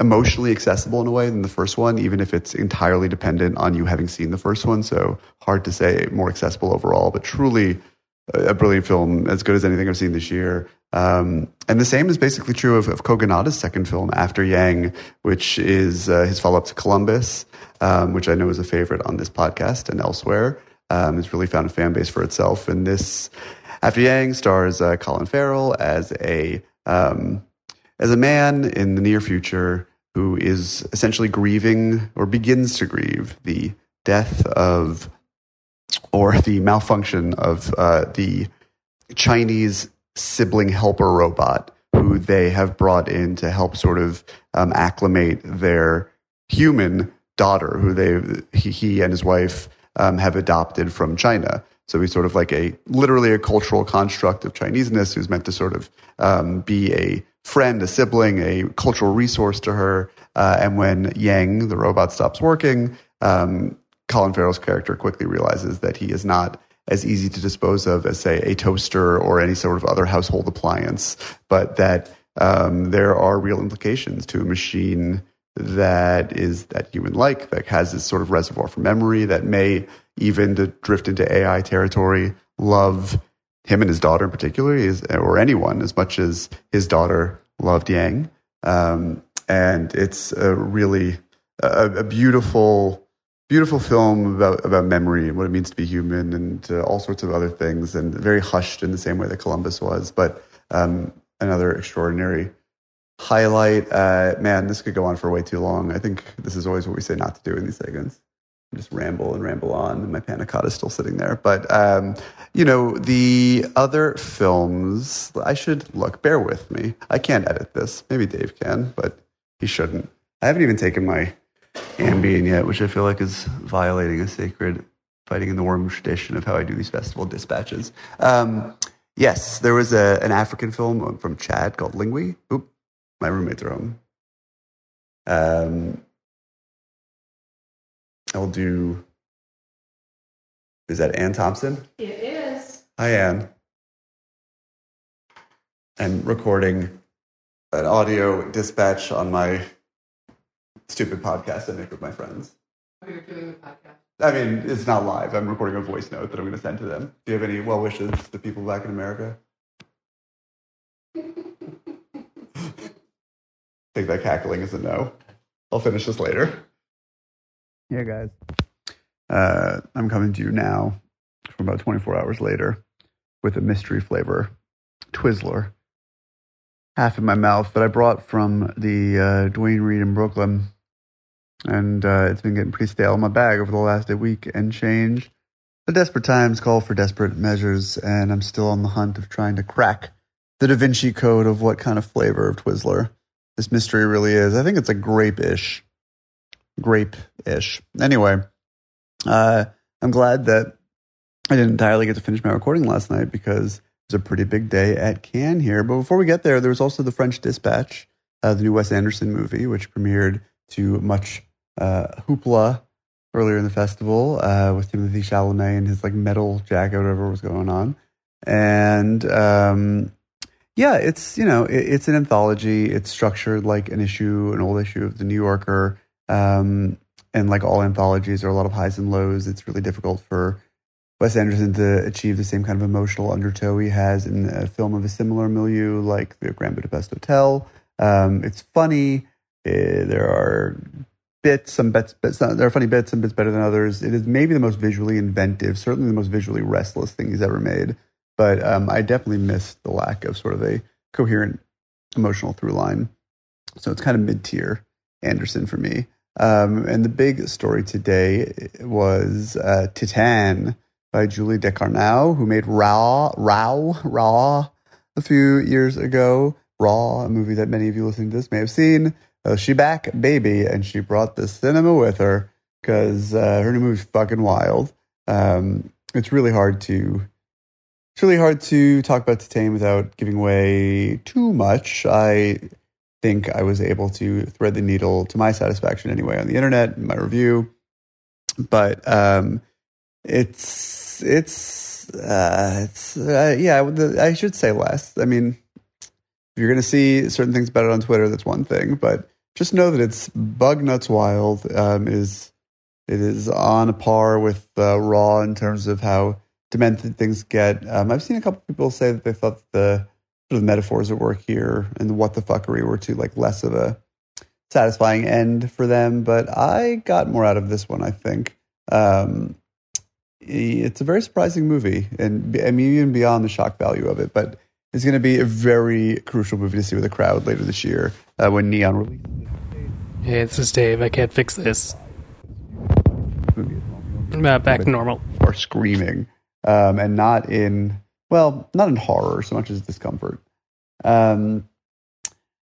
emotionally accessible in a way than the first one, even if it's entirely dependent on you having seen the first one. So hard to say more accessible overall, but truly a brilliant film, as good as anything I've seen this year. Um, and the same is basically true of, of Kogonada's second film, After Yang, which is uh, his follow up to Columbus, um, which I know is a favorite on this podcast and elsewhere. Um, it's really found a fan base for itself. And this After Yang stars uh, Colin Farrell as a um, as a man in the near future who is essentially grieving or begins to grieve the death of or the malfunction of uh, the Chinese sibling helper robot who they have brought in to help sort of um, acclimate their human daughter who they he, he and his wife um, have adopted from China. So he's sort of like a literally a cultural construct of Chineseness who's meant to sort of um, be a friend, a sibling, a cultural resource to her. Uh, and when Yang, the robot, stops working, um, Colin Farrell's character quickly realizes that he is not as easy to dispose of as, say, a toaster or any sort of other household appliance, but that um, there are real implications to a machine that is that human like, that has this sort of reservoir for memory, that may even to drift into AI territory, love him and his daughter in particular, is, or anyone as much as his daughter loved Yang. Um, and it's a really a, a, beautiful, beautiful film about about memory and what it means to be human, and uh, all sorts of other things, and very hushed in the same way that Columbus was. But um, another extraordinary highlight. Uh, man, this could go on for way too long. I think this is always what we say not to do in these segments just ramble and ramble on. And my panna cotta is still sitting there. But, um, you know, the other films, I should look, bear with me. I can't edit this. Maybe Dave can, but he shouldn't. I haven't even taken my Ambien yet, which I feel like is violating a sacred Fighting in the War Room tradition of how I do these festival dispatches. Um, yes, there was a, an African film from Chad called Lingui. Oop, my roommates are home. Um, I'll do. Is that Anne Thompson? It is. Hi, Anne. I'm recording an audio dispatch on my stupid podcast I make with my friends. Oh, you're doing the podcast. I mean, it's not live. I'm recording a voice note that I'm going to send to them. Do you have any well wishes to people back in America? Take that cackling as a no. I'll finish this later. Yeah, guys. Uh, I'm coming to you now from about 24 hours later with a mystery flavor Twizzler. Half in my mouth that I brought from the uh, Duane Reade in Brooklyn. And uh, it's been getting pretty stale in my bag over the last week and change. The desperate times call for desperate measures, and I'm still on the hunt of trying to crack the Da Vinci code of what kind of flavor of Twizzler this mystery really is. I think it's a grape ish grape ish. Anyway, Uh, I'm glad that I didn't entirely get to finish my recording last night because it was a pretty big day at Cannes here. But before we get there, there was also The French Dispatch, uh, the new Wes Anderson movie, which premiered to much uh, hoopla earlier in the festival uh, with Timothée Chalamet and his like metal jacket, whatever was going on. And um, yeah, it's you know it, it's an anthology. It's structured like an issue, an old issue of the New Yorker. Um, and like all anthologies, there are a lot of highs and lows. It's really difficult for Wes Anderson to achieve the same kind of emotional undertow he has in a film of a similar milieu, like The Grand Budapest Hotel. Um, it's funny. Uh, there are bits, some bits, bits, there are funny bits, some bits better than others. It is maybe the most visually inventive, certainly the most visually restless thing he's ever made. But um, I definitely missed the lack of sort of a coherent emotional through line. So it's kind of mid tier Anderson for me. Um, and the big story today was uh, Titane by Julie Ducournau, who made Raw, Raw, Raw a few years ago. Raw, a movie that many of you listening to this may have seen. Uh, she back, baby, and she brought the cinema with her because uh, her new movie's fucking wild. Um, it's really hard to it's really hard to talk about Titane without giving away too much. I think I was able to thread the needle to my satisfaction anyway on the internet in my review. But um, it's it's uh, it's uh, yeah. I should say less. I mean, if you're going to see certain things about it on Twitter, that's one thing. But just know that it's bug nuts wild. Um, is it is on a par with uh, Raw in terms of how demented things get. Um, I've seen a couple people say that they thought the sort of metaphors at work here and the what the fuckery were to like less of a satisfying end for them. But I got more out of this one, I think. Um, it's a very surprising movie, and I mean even beyond the shock value of it, but it's going to be a very crucial movie to see with a crowd later this year uh, when Neon releases. Hey, this is Dave. I can't fix this. Uh, back to normal. Or screaming, um, and not in well, not in horror so much as discomfort. Um,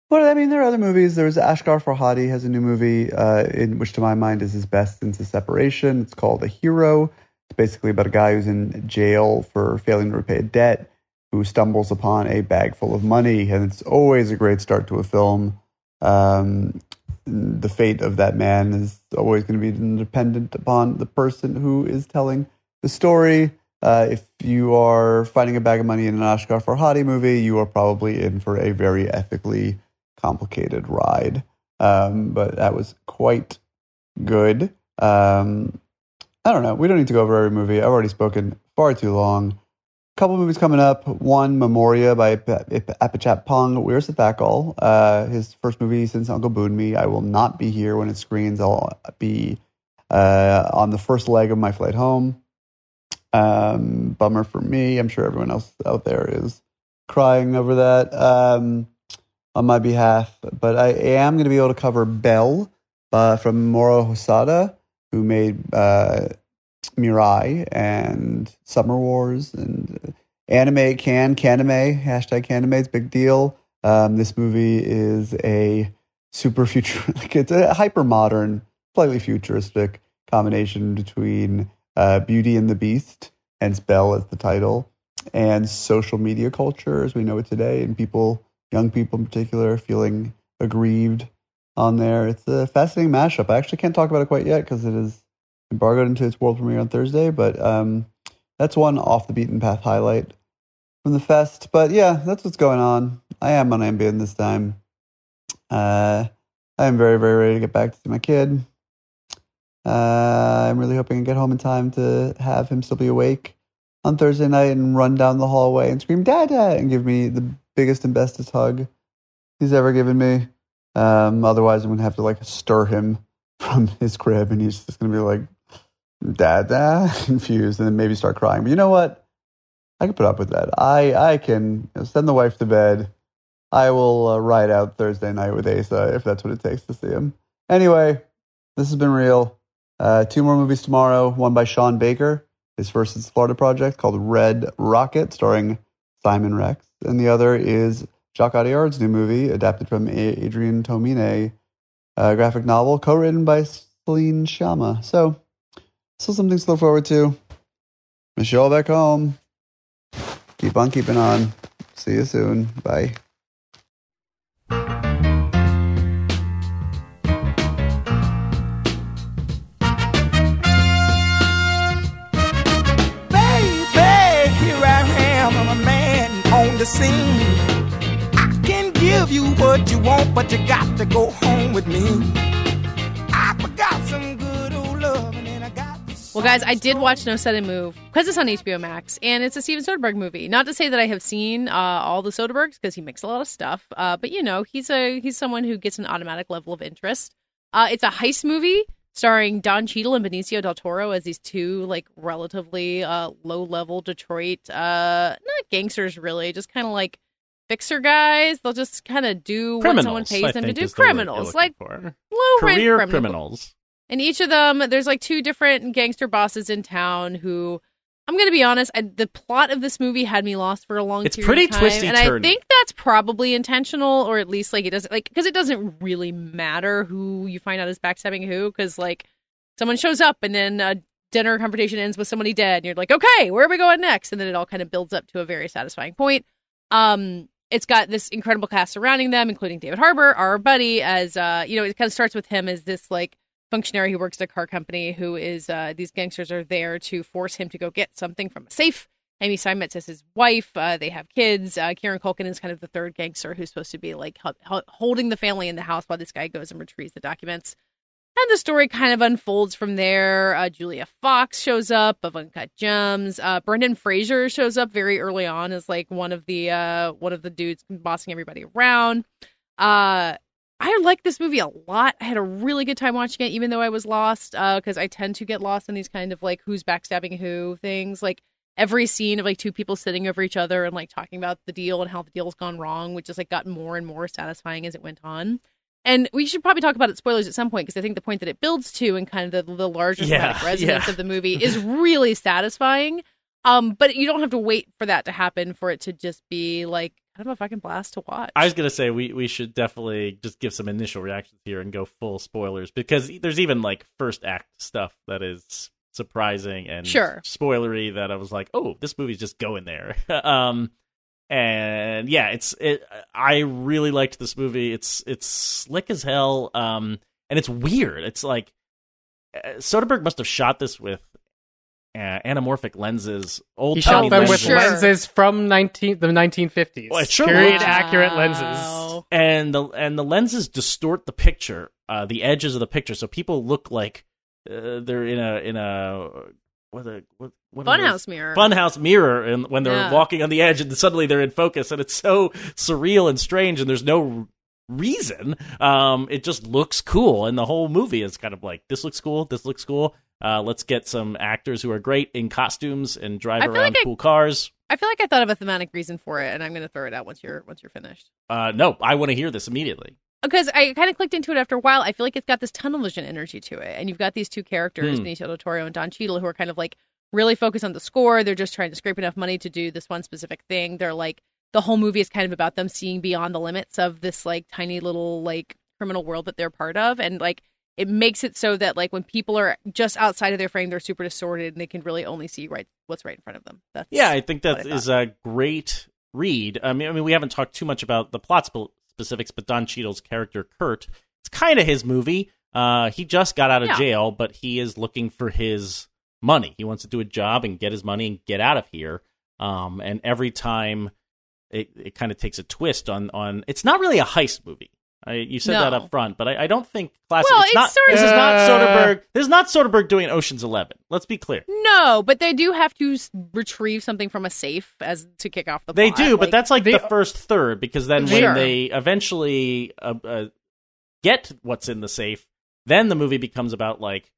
but I mean, there are other movies. There's Asghar Farhadi has a new movie, uh, in which, to my mind, is his best since his separation. It's called A Hero. It's basically about a guy who's in jail for failing to repay a debt, who stumbles upon a bag full of money, and it's always a great start to a film. Um, the fate of that man is always going to be dependent upon the person who is telling the story. Uh, if you are finding a bag of money in an Asghar Farhadi movie, you are probably in for a very ethically complicated ride. Um, but that was quite good. Um, I don't know. We don't need to go over every movie. I've already spoken far too long. A couple movies coming up. One, Memoria by Apichatpong Weerasethakul. Uh, his first movie since Uncle Boonmee. I will not be here when it screens. I'll be uh, on the first leg of my flight home. Um, bummer for me. I'm sure everyone else out there is crying over that um, on my behalf. But I am going to be able to cover Belle uh, from Moro Hosoda, who made uh, Mirai and Summer Wars and anime can canime hashtag canime is big deal. Um, this movie is a super future, like it's a hyper modern, slightly futuristic combination between uh, Beauty and the Beast, hence Belle as the title, and social media culture as we know it today, and people, young people in particular, feeling aggrieved on there. It's a fascinating mashup. I actually can't talk about it quite yet because it is embargoed into its world premiere on Thursday, but um, that's one off the beaten path highlight from the fest. But yeah, that's what's going on. I am on Ambien this time. Uh, I am very, very ready to get back to see my kid. Uh, I'm really hoping I get home in time to have him still be awake on Thursday night and run down the hallway and scream "Dada" and give me the biggest and bestest hug he's ever given me. Um, otherwise, I'm gonna have to like stir him from his crib, and he's just gonna be like "Dada," confused, and then maybe start crying. But you know what? I can put up with that. I I can send the wife to bed. I will uh, ride out Thursday night with Asa if that's what it takes to see him. Anyway, this has been real. Uh, two more movies tomorrow. One by Sean Baker, his first is Florida project called Red Rocket, starring Simon Rex, and the other is Jacques Audiard's new movie, adapted from Adrian Tomine, a graphic novel co-written by Celine Sciamma. So Still something to look forward to. All back home. Keep on keeping on. See you soon. Bye. I can give you what you want, but you got to go home with me. I forgot some good old love, and then I got Well, guys, I did watch No Sudden Move because it's on HBO Max, and it's a Steven Soderbergh movie. Not to say that I have seen uh, all the Soderberghs because he makes a lot of stuff, uh, but you know, he's a he's someone who gets an automatic level of interest. Uh, it's a heist movie starring Don Cheadle and Benicio del Toro as these two like relatively uh, low level Detroit, uh, not gangsters really, just kind of like fixer guys. They'll just kind of do what someone Criminals, pays I them to do. is the word you're Criminals, like for. low career criminals. criminals. And each of them, there's like two different gangster bosses in town who, I'm going to be honest, I, the plot of this movie had me lost for a long time. It's pretty time. twisty, And I think that's probably intentional, or at least like it doesn't, like, because it doesn't really matter who you find out is backstabbing who, because like someone shows up and then a dinner confrontation ends with somebody dead, and you're like, okay, where are we going next? And then it all kind of builds up to a very satisfying point. Um, it's got this incredible cast surrounding them, including David Harbour, our buddy, as uh, you know, it kind of starts with him as this like functionary who works at a car company who is uh, these gangsters are there to force him to go get something from a safe. Amy Steinmetz is his wife. Uh, they have kids. Uh, Kieran Culkin is kind of the third gangster who's supposed to be like holding the family in the house while this guy goes and retrieves the documents. And the story kind of unfolds from there. Uh, Julia Fox shows up of Uncut Gems. Uh, Brendan Fraser shows up very early on as like one of the uh, one of the dudes bossing everybody around. Uh, I like this movie a lot. I had a really good time watching it, even though I was lost, because I tend to get lost in these kind of like who's backstabbing who things. Like every scene of like two people sitting over each other and like talking about the deal and how the deal's gone wrong, which just like got more and more satisfying as it went on. And we should probably talk about it spoilers at some point because I think the point that it builds to and kind of the, the larger Yeah, resonance yeah. of the movie is really satisfying. Um, but you don't have to wait for that to happen for it to just be like kind of a fucking blast to watch. I was gonna say we we should definitely just give some initial reactions here and go full spoilers because there's even like first act stuff that is surprising and Sure. spoilery that I was like, oh, this movie's just going there. um, and yeah, it's it. I really liked this movie. It's it's slick as hell. Um, and it's weird. It's like uh, Soderbergh must have shot this with. Uh, anamorphic lenses, old He shot them with lenses. Sure. lenses from 19 the 1950s. Well, it sure Period looks- accurate lenses. and the and the lenses distort the picture, uh, the edges of the picture, so people look like uh, they're in a in a what a what, what? Funhouse mirror. funhouse mirror, and when they're Yeah. walking on the edge, and suddenly they're in focus, and it's so surreal and strange, and there's no reason. Um, it just looks cool, and the whole movie is kind of like this looks cool, this looks cool. Uh, let's get some actors who are great in costumes and drive around like I- cool cars. I feel like I thought of a thematic reason for it, and I'm going to throw it out once you're once you're finished. Uh, no, I want to hear this immediately. Because I kind of clicked into it after a while. I feel like it's got this tunnel vision energy to it, and you've got these two characters, Hmm. Benicio del Toro and Don Cheadle, who are kind of like really focused on the score. They're just trying to scrape enough money to do this one specific thing. They're like the whole movie is kind of about them seeing beyond the limits of this like tiny little like criminal world that they're part of, and like it makes it so that like when people are just outside of their frame, they're super distorted and they can really only see right what's right in front of them. That's Yeah, I think that I is a great read. I mean, I mean, we haven't talked too much about the plot spe- specifics, but Don Cheadle's character Kurt, it's kind of his movie. Uh, he just got out of Yeah. jail, but he is looking for his money. He wants to do a job and get his money and get out of here. Um, and every time it, it kind of takes a twist on on. It's not really a heist movie. I, you said that up front, but I, I don't think classic. Well, it's it's not. sort this is not Soderbergh. This is not Soderbergh doing Ocean's Eleven. Let's be clear. No, but they do have to retrieve something from a safe as to kick off the. They plot. do, but that's like the- the first third because then when Sure. they eventually uh, uh, get what's in the safe, then the movie becomes about like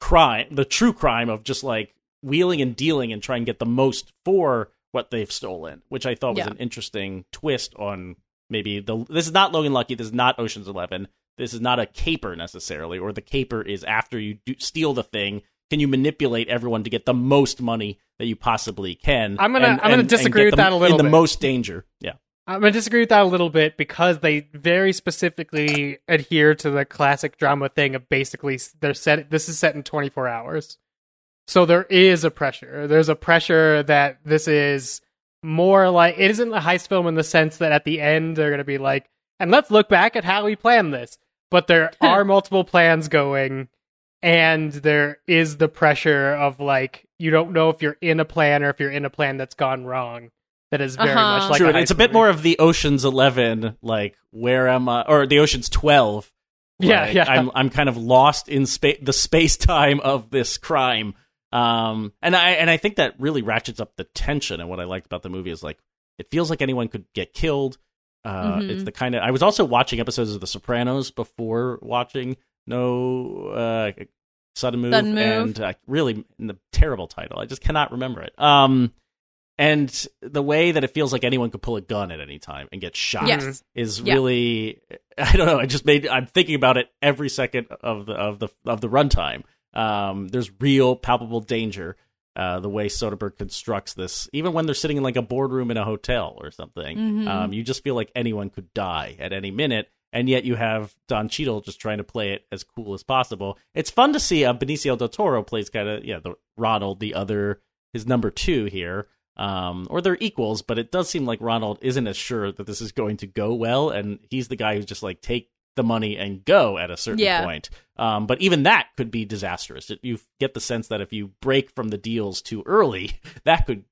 crime, the true crime of just like wheeling and dealing and trying to get the most for what they've stolen, which I thought was Yeah. an interesting twist on maybe the. This is not Logan Lucky. This is not Ocean's Eleven. This is not a caper necessarily, or the caper is after you do steal the thing. Can you manipulate everyone to get the most money that you possibly can? I'm gonna- and- I'm gonna and- disagree and with them that a little in the bit. most danger. Yeah. I'm gonna disagree with that a little bit because they very specifically adhere to the classic drama thing of basically they're set. This is set in 24 hours. So there is a pressure. There's a pressure that this is more like it isn't a heist film in the sense that at the end they're going to be like, and let's look back at how we planned this. But there are multiple plans going, and there is the pressure of like you don't know if you're in a plan or if you're in a plan that's gone wrong. That is very Uh-huh. much like True, a and it's a bit movie. more of the Ocean's Eleven, like where am I, or the Ocean's Twelve. Yeah, yeah. I'm I'm kind of lost in space, the space time of this crime. Um, and I and I think that really ratchets up the tension. And what I liked about the movie is like it feels like anyone could get killed. Uh, Mhm. It's the kind of I was also watching episodes of The Sopranos before watching No uh, Sudden Move, Sudden Move. and uh, really the terrible title. I just cannot remember it. Um, and the way that it feels like anyone could pull a gun at any time and get shot Yes. is Yeah. really I don't know. I just made I'm thinking about it every second of the of the of the runtime. Um, there's real palpable danger. Uh, the way Soderbergh constructs this, even when they're sitting in like a boardroom in a hotel or something, Mhm. um, you just feel like anyone could die at any minute. And yet you have Don Cheadle just trying to play it as cool as possible. It's fun to see. Uh, Benicio del Toro plays kind of yeah the Ronald, the other his number two here um, or they're equals, but it does seem like Ronald isn't as sure that this is going to go well, and he's the guy who's just like take the money and go at a certain Yeah. point. Um, but even that could be disastrous. You get the sense that if you break from the deals too early, that could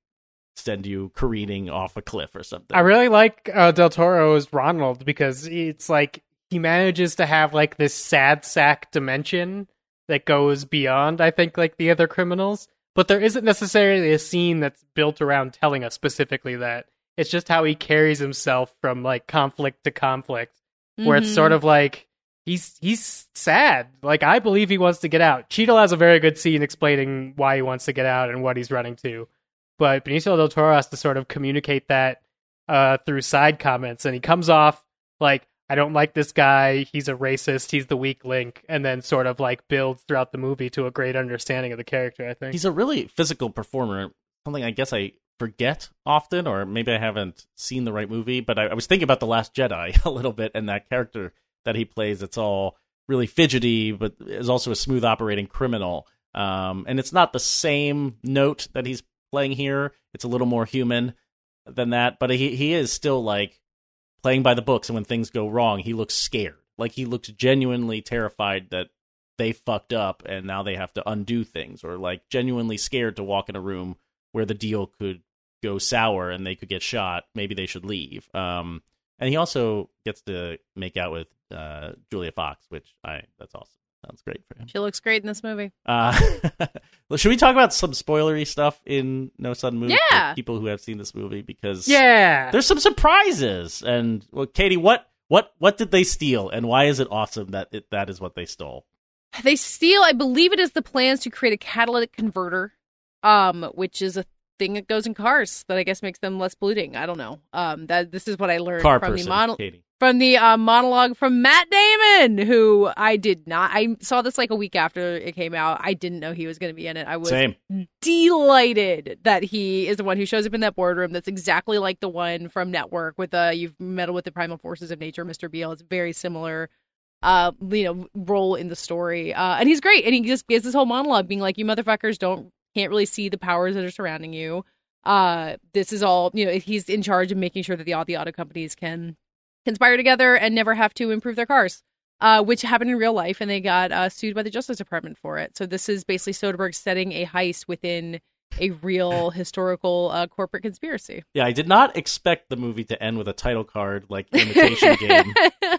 send you careening off a cliff or something. I really like uh, Del Toro's Ronald because it's like he manages to have like this sad sack dimension that goes beyond, I think, like the other criminals. But there isn't necessarily a scene that's built around telling us specifically that. It's just how he carries himself from like conflict to conflict, where it's sort of like he's he's sad. Like I believe he wants to get out. Cheadle has a very good scene explaining why he wants to get out and what he's running to but Benicio del Toro has to sort of communicate that uh, through side comments, and he comes off like, "I don't like this guy. He's a racist. He's the weak link," and then sort of like builds throughout the movie to a great understanding of the character. I think. He's a really physical performer. Something I guess I forget often, or maybe I haven't seen the right movie. But I, I was thinking about the Last Jedi a little bit, and that character that he plays. It's all really fidgety, but is also a smooth operating criminal. Um, and it's not the same note that he's playing here. It's a little more human than that, but he he is still like playing by the books. And when things go wrong, he looks scared. Like he looks genuinely terrified that they fucked up and now they have to undo things or like genuinely scared to walk in a room where the deal could go sour and they could get shot maybe they should leave. Um and he also gets to make out with uh julia fox which i that's awesome. Sounds great for him. She looks great in this movie. uh well, should we talk about some spoilery stuff in no sudden move Yeah. for people who have seen this movie? Because yeah, there's some surprises. And well katie what what what did they steal? And why is it awesome that it, that is what they stole? They steal, I believe it is the plans to create a catalytic converter, um, which is a thing that goes in cars that I guess makes them less polluting. I don't know. Um, that this is what I learned car from person the mono- katie from the uh, monologue from Matt Damon, who I did not. I saw this like a week after it came out. I didn't know he was going to be in it. I was same delighted that he is the one who shows up in that boardroom. That's exactly like the one from Network with uh you've meddled with the primal forces of nature, Mr. Beale. It's very similar uh you know role in the story. Uh and he's great and he just gives this whole monologue being like you motherfuckers don't can't really see the powers that are surrounding you. Uh this is all, you know, he's in charge of making sure that the all the auto companies can conspire together and never have to improve their cars uh, which happened in real life, and they got uh, sued by the Justice Department for it. So this is basically Soderbergh setting a heist within a real historical uh, corporate conspiracy. Yeah, I did not expect the movie to end with a title card like Imitation Game.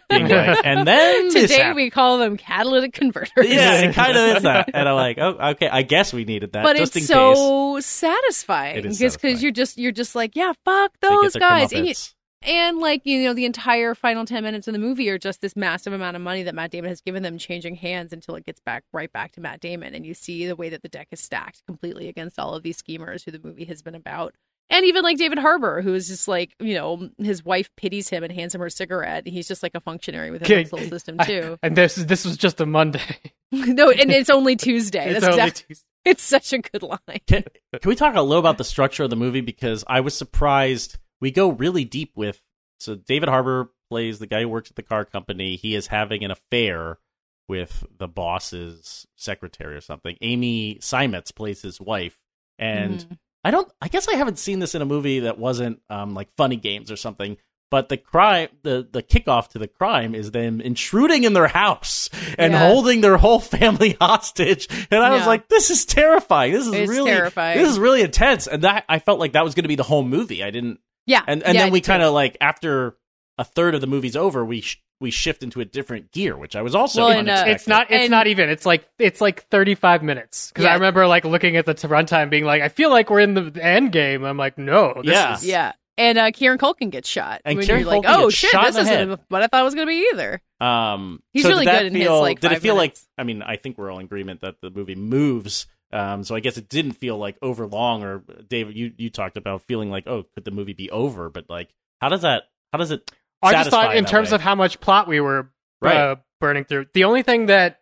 Being like, and then Today we call them catalytic converters. Yeah, it kind of is that. And I'm like, oh, okay, I guess we needed that but just it's in case. so satisfying It is because you're just you're just like yeah fuck those guys and, you, comeuppance. And like you know the entire final 10 minutes of the movie are just this massive amount of money that Matt Damon has given them changing hands until it gets back right back to Matt Damon and you see the way that the deck is stacked completely against all of these schemers who the movie has been about and even like David Harbour who is just like you know his wife pities him and hands him her cigarette he's just like a functionary within Okay, this little system I- too and this this was just a Monday. no and it's only Tuesday it's that's only exact- Tuesday. it's such a good line Can, can we talk a little about the structure of the movie? Because I was surprised. We go really deep with. So David Harbour plays the guy who works at the car company. He is having an affair with the boss's secretary or something. Amy Seimetz plays his wife, and Mhm. I don't. I guess I haven't seen this in a movie that wasn't um, like Funny Games or something. But the crime, the the kickoff to the crime is them intruding in their house and Yeah. holding their whole family hostage. And I was like, this is terrifying. This is It's really terrifying. This is really intense. And that I felt like that was going to be the whole movie. I didn't. Yeah. And and yeah, I then we kind of like after a third of the movie's over, we sh- we shift into a different gear, which I was also Well, and, uh. It's not. It's And- not even. It's like it's like thirty five minutes. Because I remember like looking at the t- runtime, being like, I feel like we're in the end game. I'm like, no. This Yeah. Is, Yeah. And uh, Kieran Culkin gets shot. And when Kieran you're like, Culkin oh gets shit, shot this isn't what I thought it was going to be either. Um, He's so really did that good in his, feel, like, Did it feel minutes. like? I mean, I think we're all in agreement that the movie moves. Um, so I guess it didn't feel like over long. Or David, you you talked about feeling like, oh, could the movie be over? But like, how does that? How does it? I just thought in terms way? of how much plot we were Right. uh, burning through. The only thing that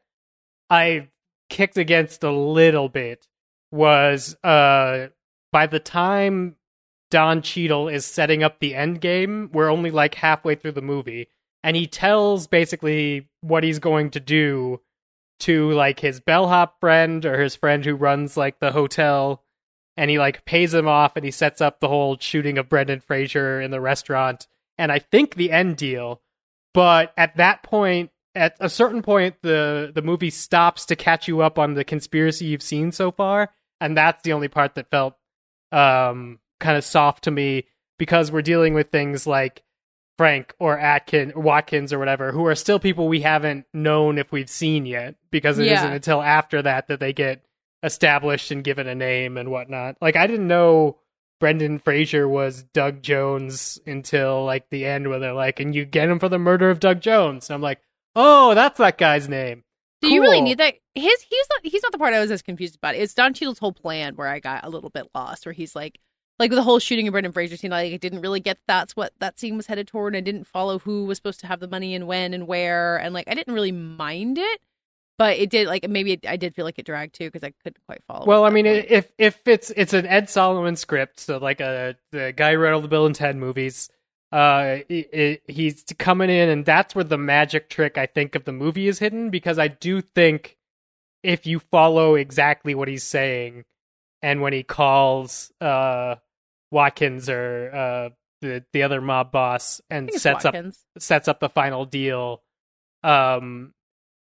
I kicked against a little bit was uh, by the time Don Cheadle is setting up the end game, we're only like halfway through the movie, and he tells basically what he's going to do to like his bellhop friend or his friend who runs like the hotel and he like pays him off and he sets up the whole shooting of Brendan Fraser in the restaurant and I think the end deal. But at that point, at a certain point, the the movie stops to catch you up on the conspiracy you've seen so far, and that's the only part that felt um, kind of soft to me because we're dealing with things like Frank or Atkin Watkins or whatever, who are still people we haven't known if we've seen yet, because it Yeah. not until after that that they get established and given a name and whatnot. Like I didn't know Brendan Fraser was Doug Jones until like the end where they're like, and you get him for the murder of Doug Jones. And I'm like, oh, that's that guy's name. Do you really need that? His he's not he's not the part I was as confused about. It's Don Cheadle's whole plan where I got a little bit lost, where he's like, like the whole shooting of Brendan Fraser scene. Like I didn't really get that's what that scene was headed toward. I didn't follow who was supposed to have the money and when and where, and like I didn't really mind it, but it did like maybe it, I did feel like it dragged too because I couldn't quite follow. Well, I mean, point. if if it's it's an Ed Solomon script, so like a the guy who wrote all the Bill and Ted movies, uh, it, it, he's coming in, and that's where the magic trick I think of the movie is hidden because I do think if you follow exactly what he's saying, and when he calls uh Watkins or uh the the other mob boss and sets up sets up the final deal. Um,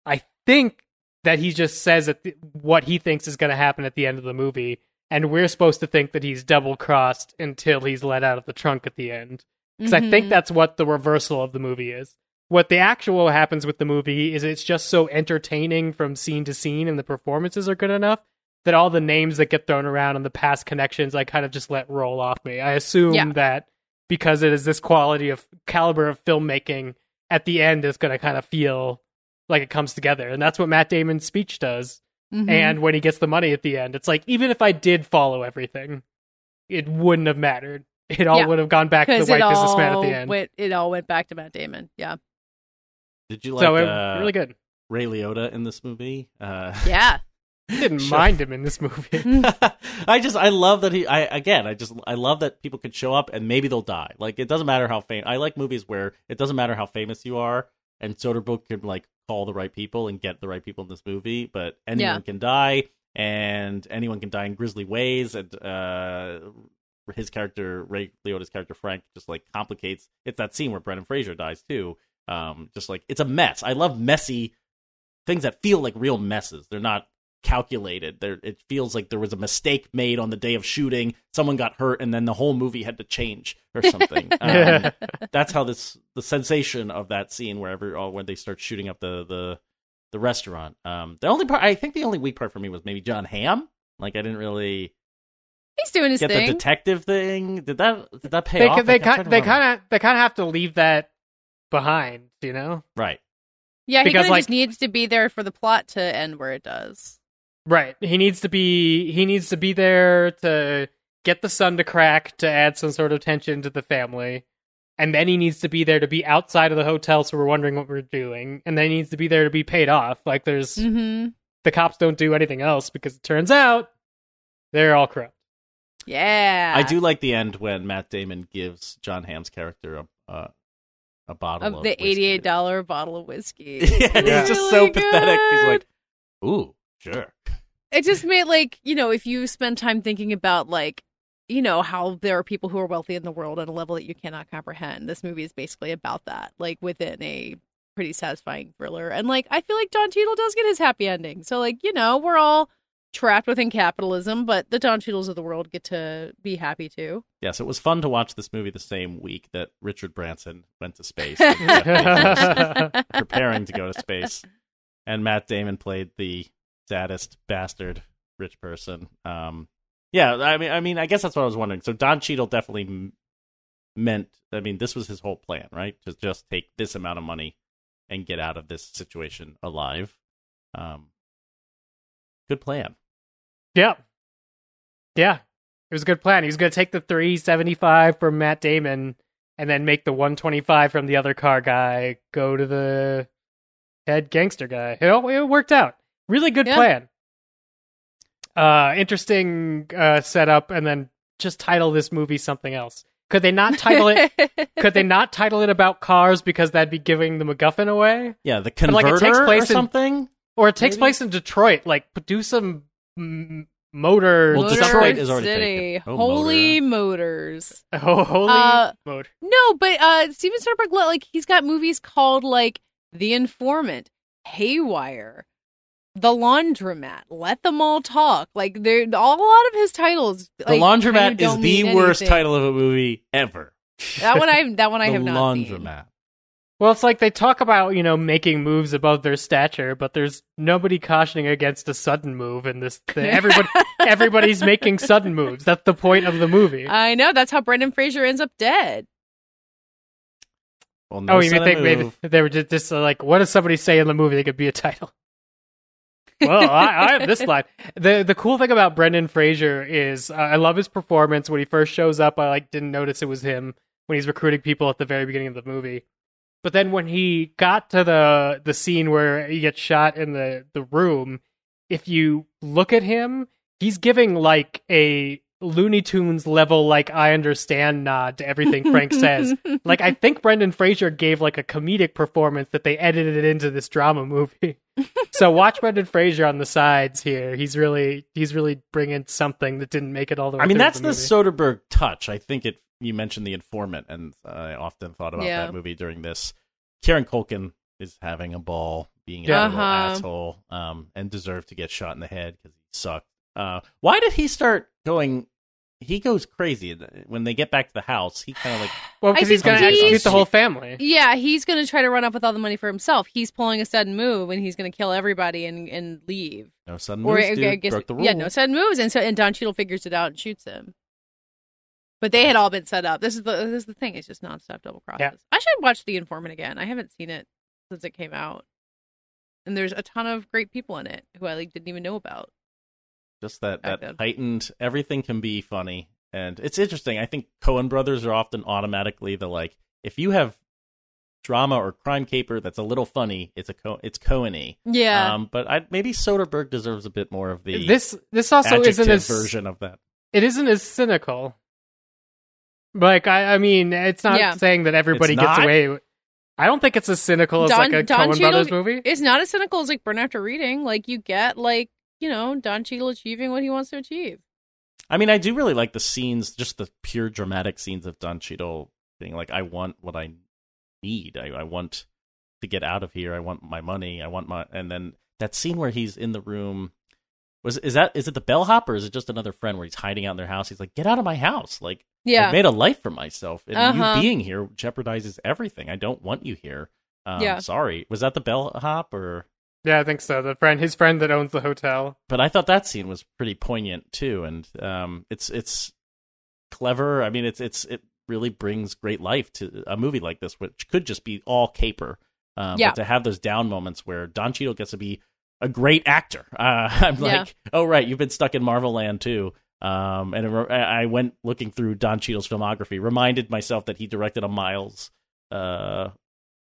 I think that he just says what he thinks is going to happen at the end of the movie, and we're supposed to think that he's double crossed until he's let out of the trunk at the end. Because I think Mhm. that's what the reversal of the movie is. What the actual happens with the movie is it's just so entertaining from scene to scene, and the performances are good enough that all the names that get thrown around and the past connections I kind of just let roll off me. I assume Yeah. that because it is this quality of caliber of filmmaking, at the end it's going to kind of feel like it comes together, and that's what Matt Damon's speech does. Mhm. And when he gets the money at the end, it's like even if I did follow everything, it wouldn't have mattered. It all Yeah. would have gone back to the 'Cause white it businessman at the end. Went, it all went back to Matt Damon. Yeah, Did you like so it, uh, really good. Ray Liotta in this movie? Uh, yeah. Didn't Sure. mind him in this movie. I just I love that he I again I just I love that people can show up and maybe they'll die. Like it doesn't matter how famous. I like movies where it doesn't matter how famous you are, and Soderbergh can like call the right people and get the right people in this movie. But anyone Yeah. can die, and anyone can die in grisly ways. And uh, his character Ray Liotta's character Frank just like complicates. It's that scene where Brendan Fraser dies too. Um, just like it's a mess. I love messy things that feel like real messes. They're not calculated. There, it feels like there was a mistake made on the day of shooting. Someone got hurt, and then the whole movie had to change or something. um, that's how this the sensation of that scene wherever oh, when they start shooting up the the the restaurant. Um, the only part I think the only weak part for me was maybe John Hamm. Like I didn't really He's doing his get thing. the detective thing. Did that did that pay they off? they Like, I'm trying kind they kind of they kind of have to leave that behind, you know? right. yeah, he because, kind of like- just needs to be there for the plot to end where it does. Right. He needs to be he needs to be there to get the son to crack to add some sort of tension to the family. And then he needs to be there to be outside of the hotel so we're wondering what we're doing. And then he needs to be there to be paid off. Like there's Mm-hmm. the cops don't do anything else because it turns out they're all corrupt. Yeah, I do like the end when Matt Damon gives John Hamm's character a, a, a bottle of of, the whiskey. eighty-eight dollar bottle of whiskey. yeah, and Yeah. he's just so Really pathetic. He's like, "Ooh, sure." it just made like you know if you spend time thinking about like you know how there are people who are wealthy in the world at a level that you cannot comprehend this movie is basically about that like within a pretty satisfying thriller. And like i feel like don Cheadle does get his happy ending. So like you know we're all trapped within capitalism but the don Cheadles of the world get to be happy too. Yes, it was fun to watch this movie the same week that Richard Branson went to space, and Jeff Bezos was preparing to go to space, and Matt Damon played the saddest bastard rich person. Um, yeah, I mean, I mean, I guess that's what I was wondering. So Don Cheadle definitely m- meant. I mean, this was his whole plan, right? To just take this amount of money and get out of this situation alive. Um, good plan. Yeah. Yeah. It was a good plan. He was going to take the 375 from Matt Damon and then make the 125 from the other car guy go to the head gangster guy. It, it worked out. Really good Yeah. plan. Uh, interesting uh, setup, and then just title this movie something else. Could they not title it? could they not title it about cars because that'd be giving the MacGuffin away? Yeah, the But, like, converter it takes place or in- something. Or it takes Maybe? place in Detroit. Like, do some mm, motor. Well, Motor Detroit is already City. taken. Oh, holy motors Oh, holy Uh, motor. No, but uh Steven Soderbergh like he's got movies called like The Informant, Haywire, The Laundromat, Let Them All Talk. Like they're all a lot of his titles. The like, kind Laundromat of is the worst anything. title of a movie ever. That one I that one I have not seen. Laundromat. Well, it's like they talk about, you know, making moves above their stature, but there's nobody cautioning against a sudden move in this thing. Everybody, everybody's making sudden moves. That's the point of the movie. I know that's how Brendan Fraser ends up dead. Well, no oh, you sudden think maybe they were just, just like, what does somebody say in the movie that could be a title? Well, I, I have this line. the The cool thing about Brendan Fraser is uh, I love his performance. When he first shows up, I like didn't notice it was him when he's recruiting people at the very beginning of the movie. But then when he got to the the scene where he gets shot in the the room, if you look at him, he's giving like a Looney Tunes level like I understand nod to everything Frank says. Like I think Brendan Fraser gave like a comedic performance that they edited into this drama movie. so watch Brendan Fraser on the sides here. He's really he's really bringing something that didn't make it all the way. I mean, that's the movie. Soderbergh touch. I think it. You mentioned the informant, and I often thought about Yeah. that movie during this. Kieran Culkin is having a ball, being an Uh-huh. asshole, um, and deserved to get shot in the head because he sucked. Uh, why did he start going? He goes crazy when they get back to the house. He kind of like well because he's going to he- execute the whole family. Yeah, he's gonna try to run off with all the money for himself. He's pulling a sudden move and he's gonna kill everybody and, and leave. no sudden Or moves, I dude. guess broke the rule. yeah, no sudden moves, and so and Don Cheadle figures it out and shoots him. But they had all been set up. This is the this is the thing. It's just nonstop double crosses. Yeah. I should watch The Informant again. I haven't seen it since it came out, and there's a ton of great people in it who I like didn't even know about. Just that Back that then. heightened everything can be funny and it's interesting i think coen brothers are often automatically the like if you have drama or crime caper that's a little funny it's a Co- it's coen-y Yeah, um but I, maybe soderbergh deserves a bit more of the This this also isn't as version of that it isn't as cynical. Like I, I mean, it's not Yeah. saying that everybody It's gets not? away. with- I don't think it's as cynical as Don- like a Don Coen Cheadle- Brothers movie. it's not as cynical as like Burn After Reading. Like you get like you know Don Cheadle achieving what he wants to achieve. i mean i do really like the scenes just the pure dramatic scenes of don Cheadle being like i want what i need I, I want to get out of here i want my money i want my and then that scene where he's in the room was is that is it the bellhop or is it just another friend where he's hiding out in their house he's like get out of my house like Yeah, I've made a life for myself, and Uh-huh. you being here jeopardizes everything. I don't want you here. Um, Yeah. Sorry. Was that the bellhop or? Yeah, I think so. The friend, his friend that owns the hotel. But I thought that scene was pretty poignant too, and um, it's it's clever. I mean, it's it's it really brings great life to a movie like this, which could just be all caper. Um, Yeah. But to have those down moments where Don Cheadle gets to be a great actor, uh, I'm Yeah. like, oh right, you've been stuck in Marvel Land too. Um, and it re- I I went looking through Don Cheadle's filmography, reminded myself that he directed a Miles uh,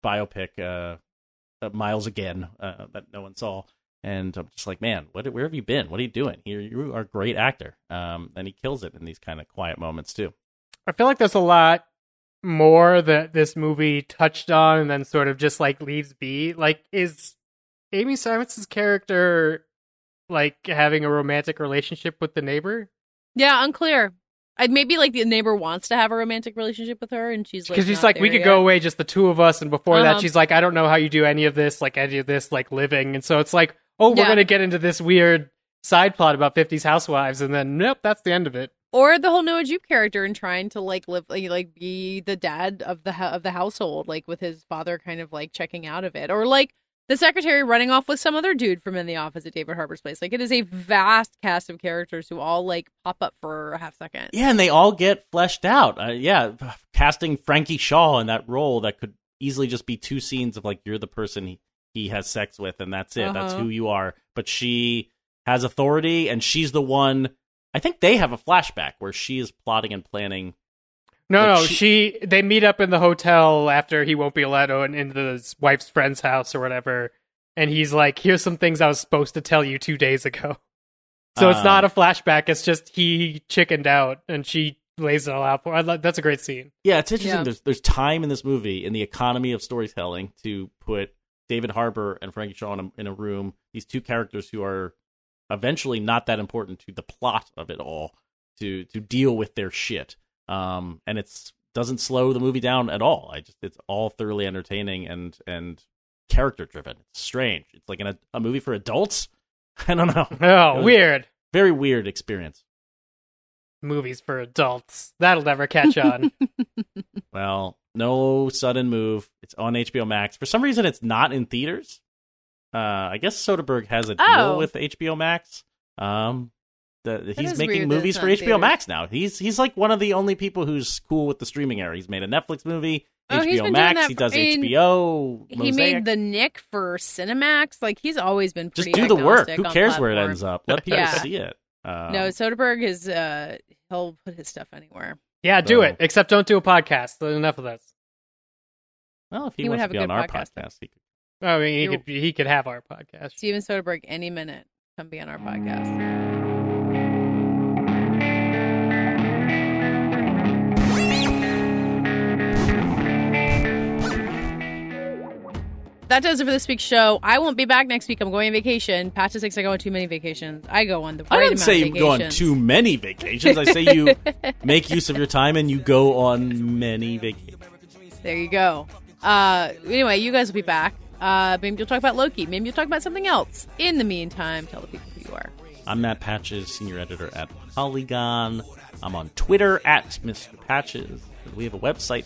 biopic, uh, uh, Miles Ahead, uh, that no one saw. And I'm just like, man, what, where have you been? What are you doing? You, you are a great actor. Um, and he kills it in these kind of quiet moments too. I feel like there's a lot more that this movie touched on and then sort of just like leaves be? Like, is Amy Seimetz's character like having a romantic relationship with the neighbor? Yeah, unclear. I maybe like the neighbor wants to have a romantic relationship with her, and she's like, Because she's like, we could go away just the two of us, and before that, Uh-huh. she's like, I don't know how you do any of this, like any of this, like living, and so it's like, oh, we're Yeah. gonna get into this weird side plot about 50s housewives, and then nope, that's the end of it. or the whole Noah Jupe character and trying to like live like, like be the dad of the of the household, like with his father kind of like checking out of it, or like the secretary running off with some other dude from in the office at David Harbour's place. Like it is a vast cast of characters who all like pop up for a half second. Yeah, and they all get fleshed out. Uh, yeah, casting Frankie Shaw in that role that could easily just be two scenes of like you're the person he, he has sex with, and that's it. That's Uh-huh. who you are. But she has authority, and she's the one. I think they have a flashback where she is plotting and planning. No, Like, no, she- she, they meet up in the hotel after he won't be allowed in- into his wife's friend's house or whatever, and he's like, "Here's some things I was supposed to tell you two days ago." So it's Um, not a flashback; it's just he chickened out, and she lays it all out for. I love, that's a great scene. Yeah, it's interesting. Yeah. There's there's time in this movie in the economy of storytelling to put David Harbour and Frankie Shaw in a, in a room. These two characters who are eventually not that important to the plot of it all to to deal with their shit. Um, and it's doesn't slow the movie down at all. I just it's all thoroughly entertaining and and character driven. It's strange. It's like an, a movie for adults. I don't know. Oh, weird Very weird experience. movies for adults. That'll never catch on. Well, no sudden move. It's on HBO Max. For some reason, it's not in theaters. Uh, I guess Soderbergh has a deal Oh. with HBO Max. Um, the, he's making movies for HBO theaters. Max now. He's he's like one of the only people who's cool with the streaming era. He's made a Netflix movie, Oh, HBO Max. that He does I mean, HBO. He made the Nick for Cinemax. Like he's always been just do the work. Who on cares where it ends up? Let people Yeah. see it. Um, No, Soderbergh is uh he'll put his stuff anywhere. yeah, do So- it. Except don't do a podcast. Enough of this. well, if he, He would wants have to a be good on our podcast. podcast, he could. I mean, he You're- could he could have our podcast. Steven Soderbergh any minute come be on our podcast. That does it for this week's show. I won't be back next week. I'm going on vacation. Pat just thinks I go on too many vacations. I go on the right I didn't say you go on too many vacations. I say you make use of your time and you go on many vacations. There you go. Uh, anyway, you guys will be back. Uh, maybe you'll talk about Loki. Maybe you'll talk about something else. In the meantime, tell the people who you are. I'm Matt Patches, senior editor at Polygon. I'm on Twitter at Mr. Patches. We have a website,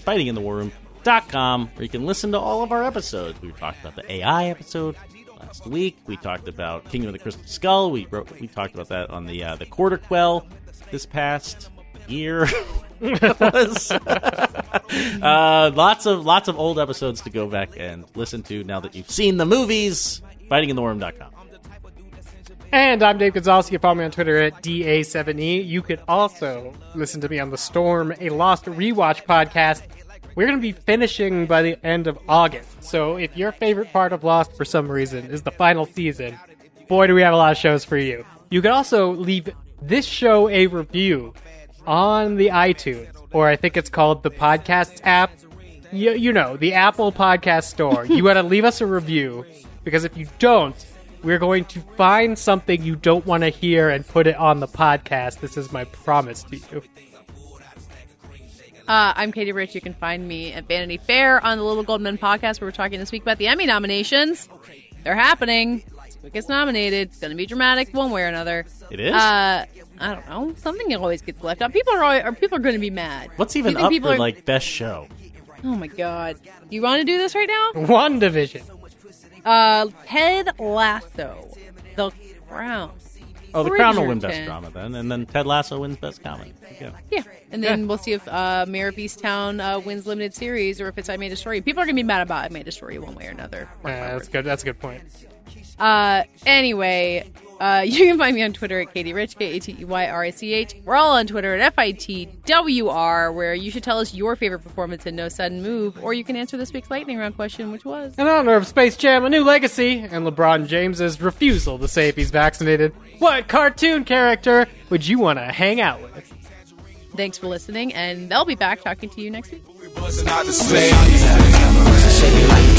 fightinginthewarroom.com, where you can listen to all of our episodes. We talked about the AI episode last week. We talked about Kingdom of the Crystal Skull. We wrote, we talked about that on the uh, the Quarter Quell this past year. Uh, lots of lots of old episodes to go back and listen to now that you've seen the movies. Fightinginthewarroom.com. And I'm Dave Gonzalez. You can follow me on Twitter at DA7E. You could also listen to me on The Storm, a Lost Rewatch podcast. We're going to be finishing by the end of August. So if your favorite part of Lost for some reason is the final season, boy, do we have a lot of shows for you. You can also leave this show a review on the iTunes, or I think it's called the Podcasts app. You, you know, the Apple Podcast Store. you got to leave us a review because if you don't, we're going to find something you don't want to hear and put it on the podcast. This is my promise to you. Uh, I'm Katey Rich. You can find me at Vanity Fair on the Little Gold Men podcast, where we're talking this week about the Emmy nominations. They're happening. Who gets nominated? It's going to be dramatic one way or another. It is? Uh, I don't know. Something always gets left out. People are always, or people are going to be mad. What's even up people for are- like best show? Oh my god! You want to do this right now? One division. Uh, Ted Lasso, The Crown. Oh, The Crown will win best drama then, and then Ted Lasso wins best comedy. Yeah. Yeah, and then we'll see if uh, Mare of Easttown uh, wins limited series or if it's I May Destroy You. People are gonna be mad about I May Destroy You one way or another. Yeah, that's good. That's a good point. Uh, anyway, uh, you can find me on Twitter at Katey Rich, K A T E Y R I C H. We're all on Twitter at F I T W R, where you should tell us your favorite performance in No Sudden Move, or you can answer this week's lightning round question, which was. In honor of Space Jam: A New Legacy and LeBron James's refusal to say if he's vaccinated, what cartoon character would you want to hang out with? Thanks for listening, and they'll be back talking to you next week.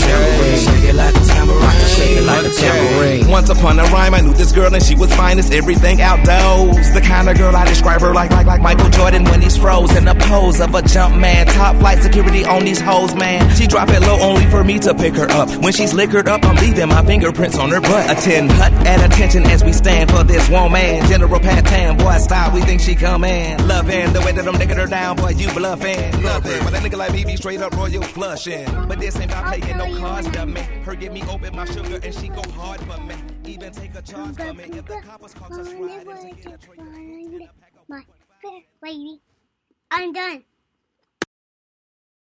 Busting out the slang. Shake it like a tambourine. Shake it like a tambourine. Shake it like a tambourine. Once upon a rhyme, I knew this girl and she was fine as everything outdoors. The kind of girl I describe her like like like Michael Jordan when he's froze in the pose of a jump man. Top flight security on these hoes, man. She drop it low only for me to pick her up. When she's liquored up, I'm leaving my fingerprints on her butt. Attend hut at attention as we stand for this woman. General Pat Tan, boy style, we think she come in. Loving the way that I'm nicking her down, boy you bluffing. Love it, but that nigga like me be straight up royal flushing. But this ain't about playing no cards, dummy. Her give me open my sugar and she go hard for me. Even take a charge for me if the coppers caught us riding. My fair lady. I'm done.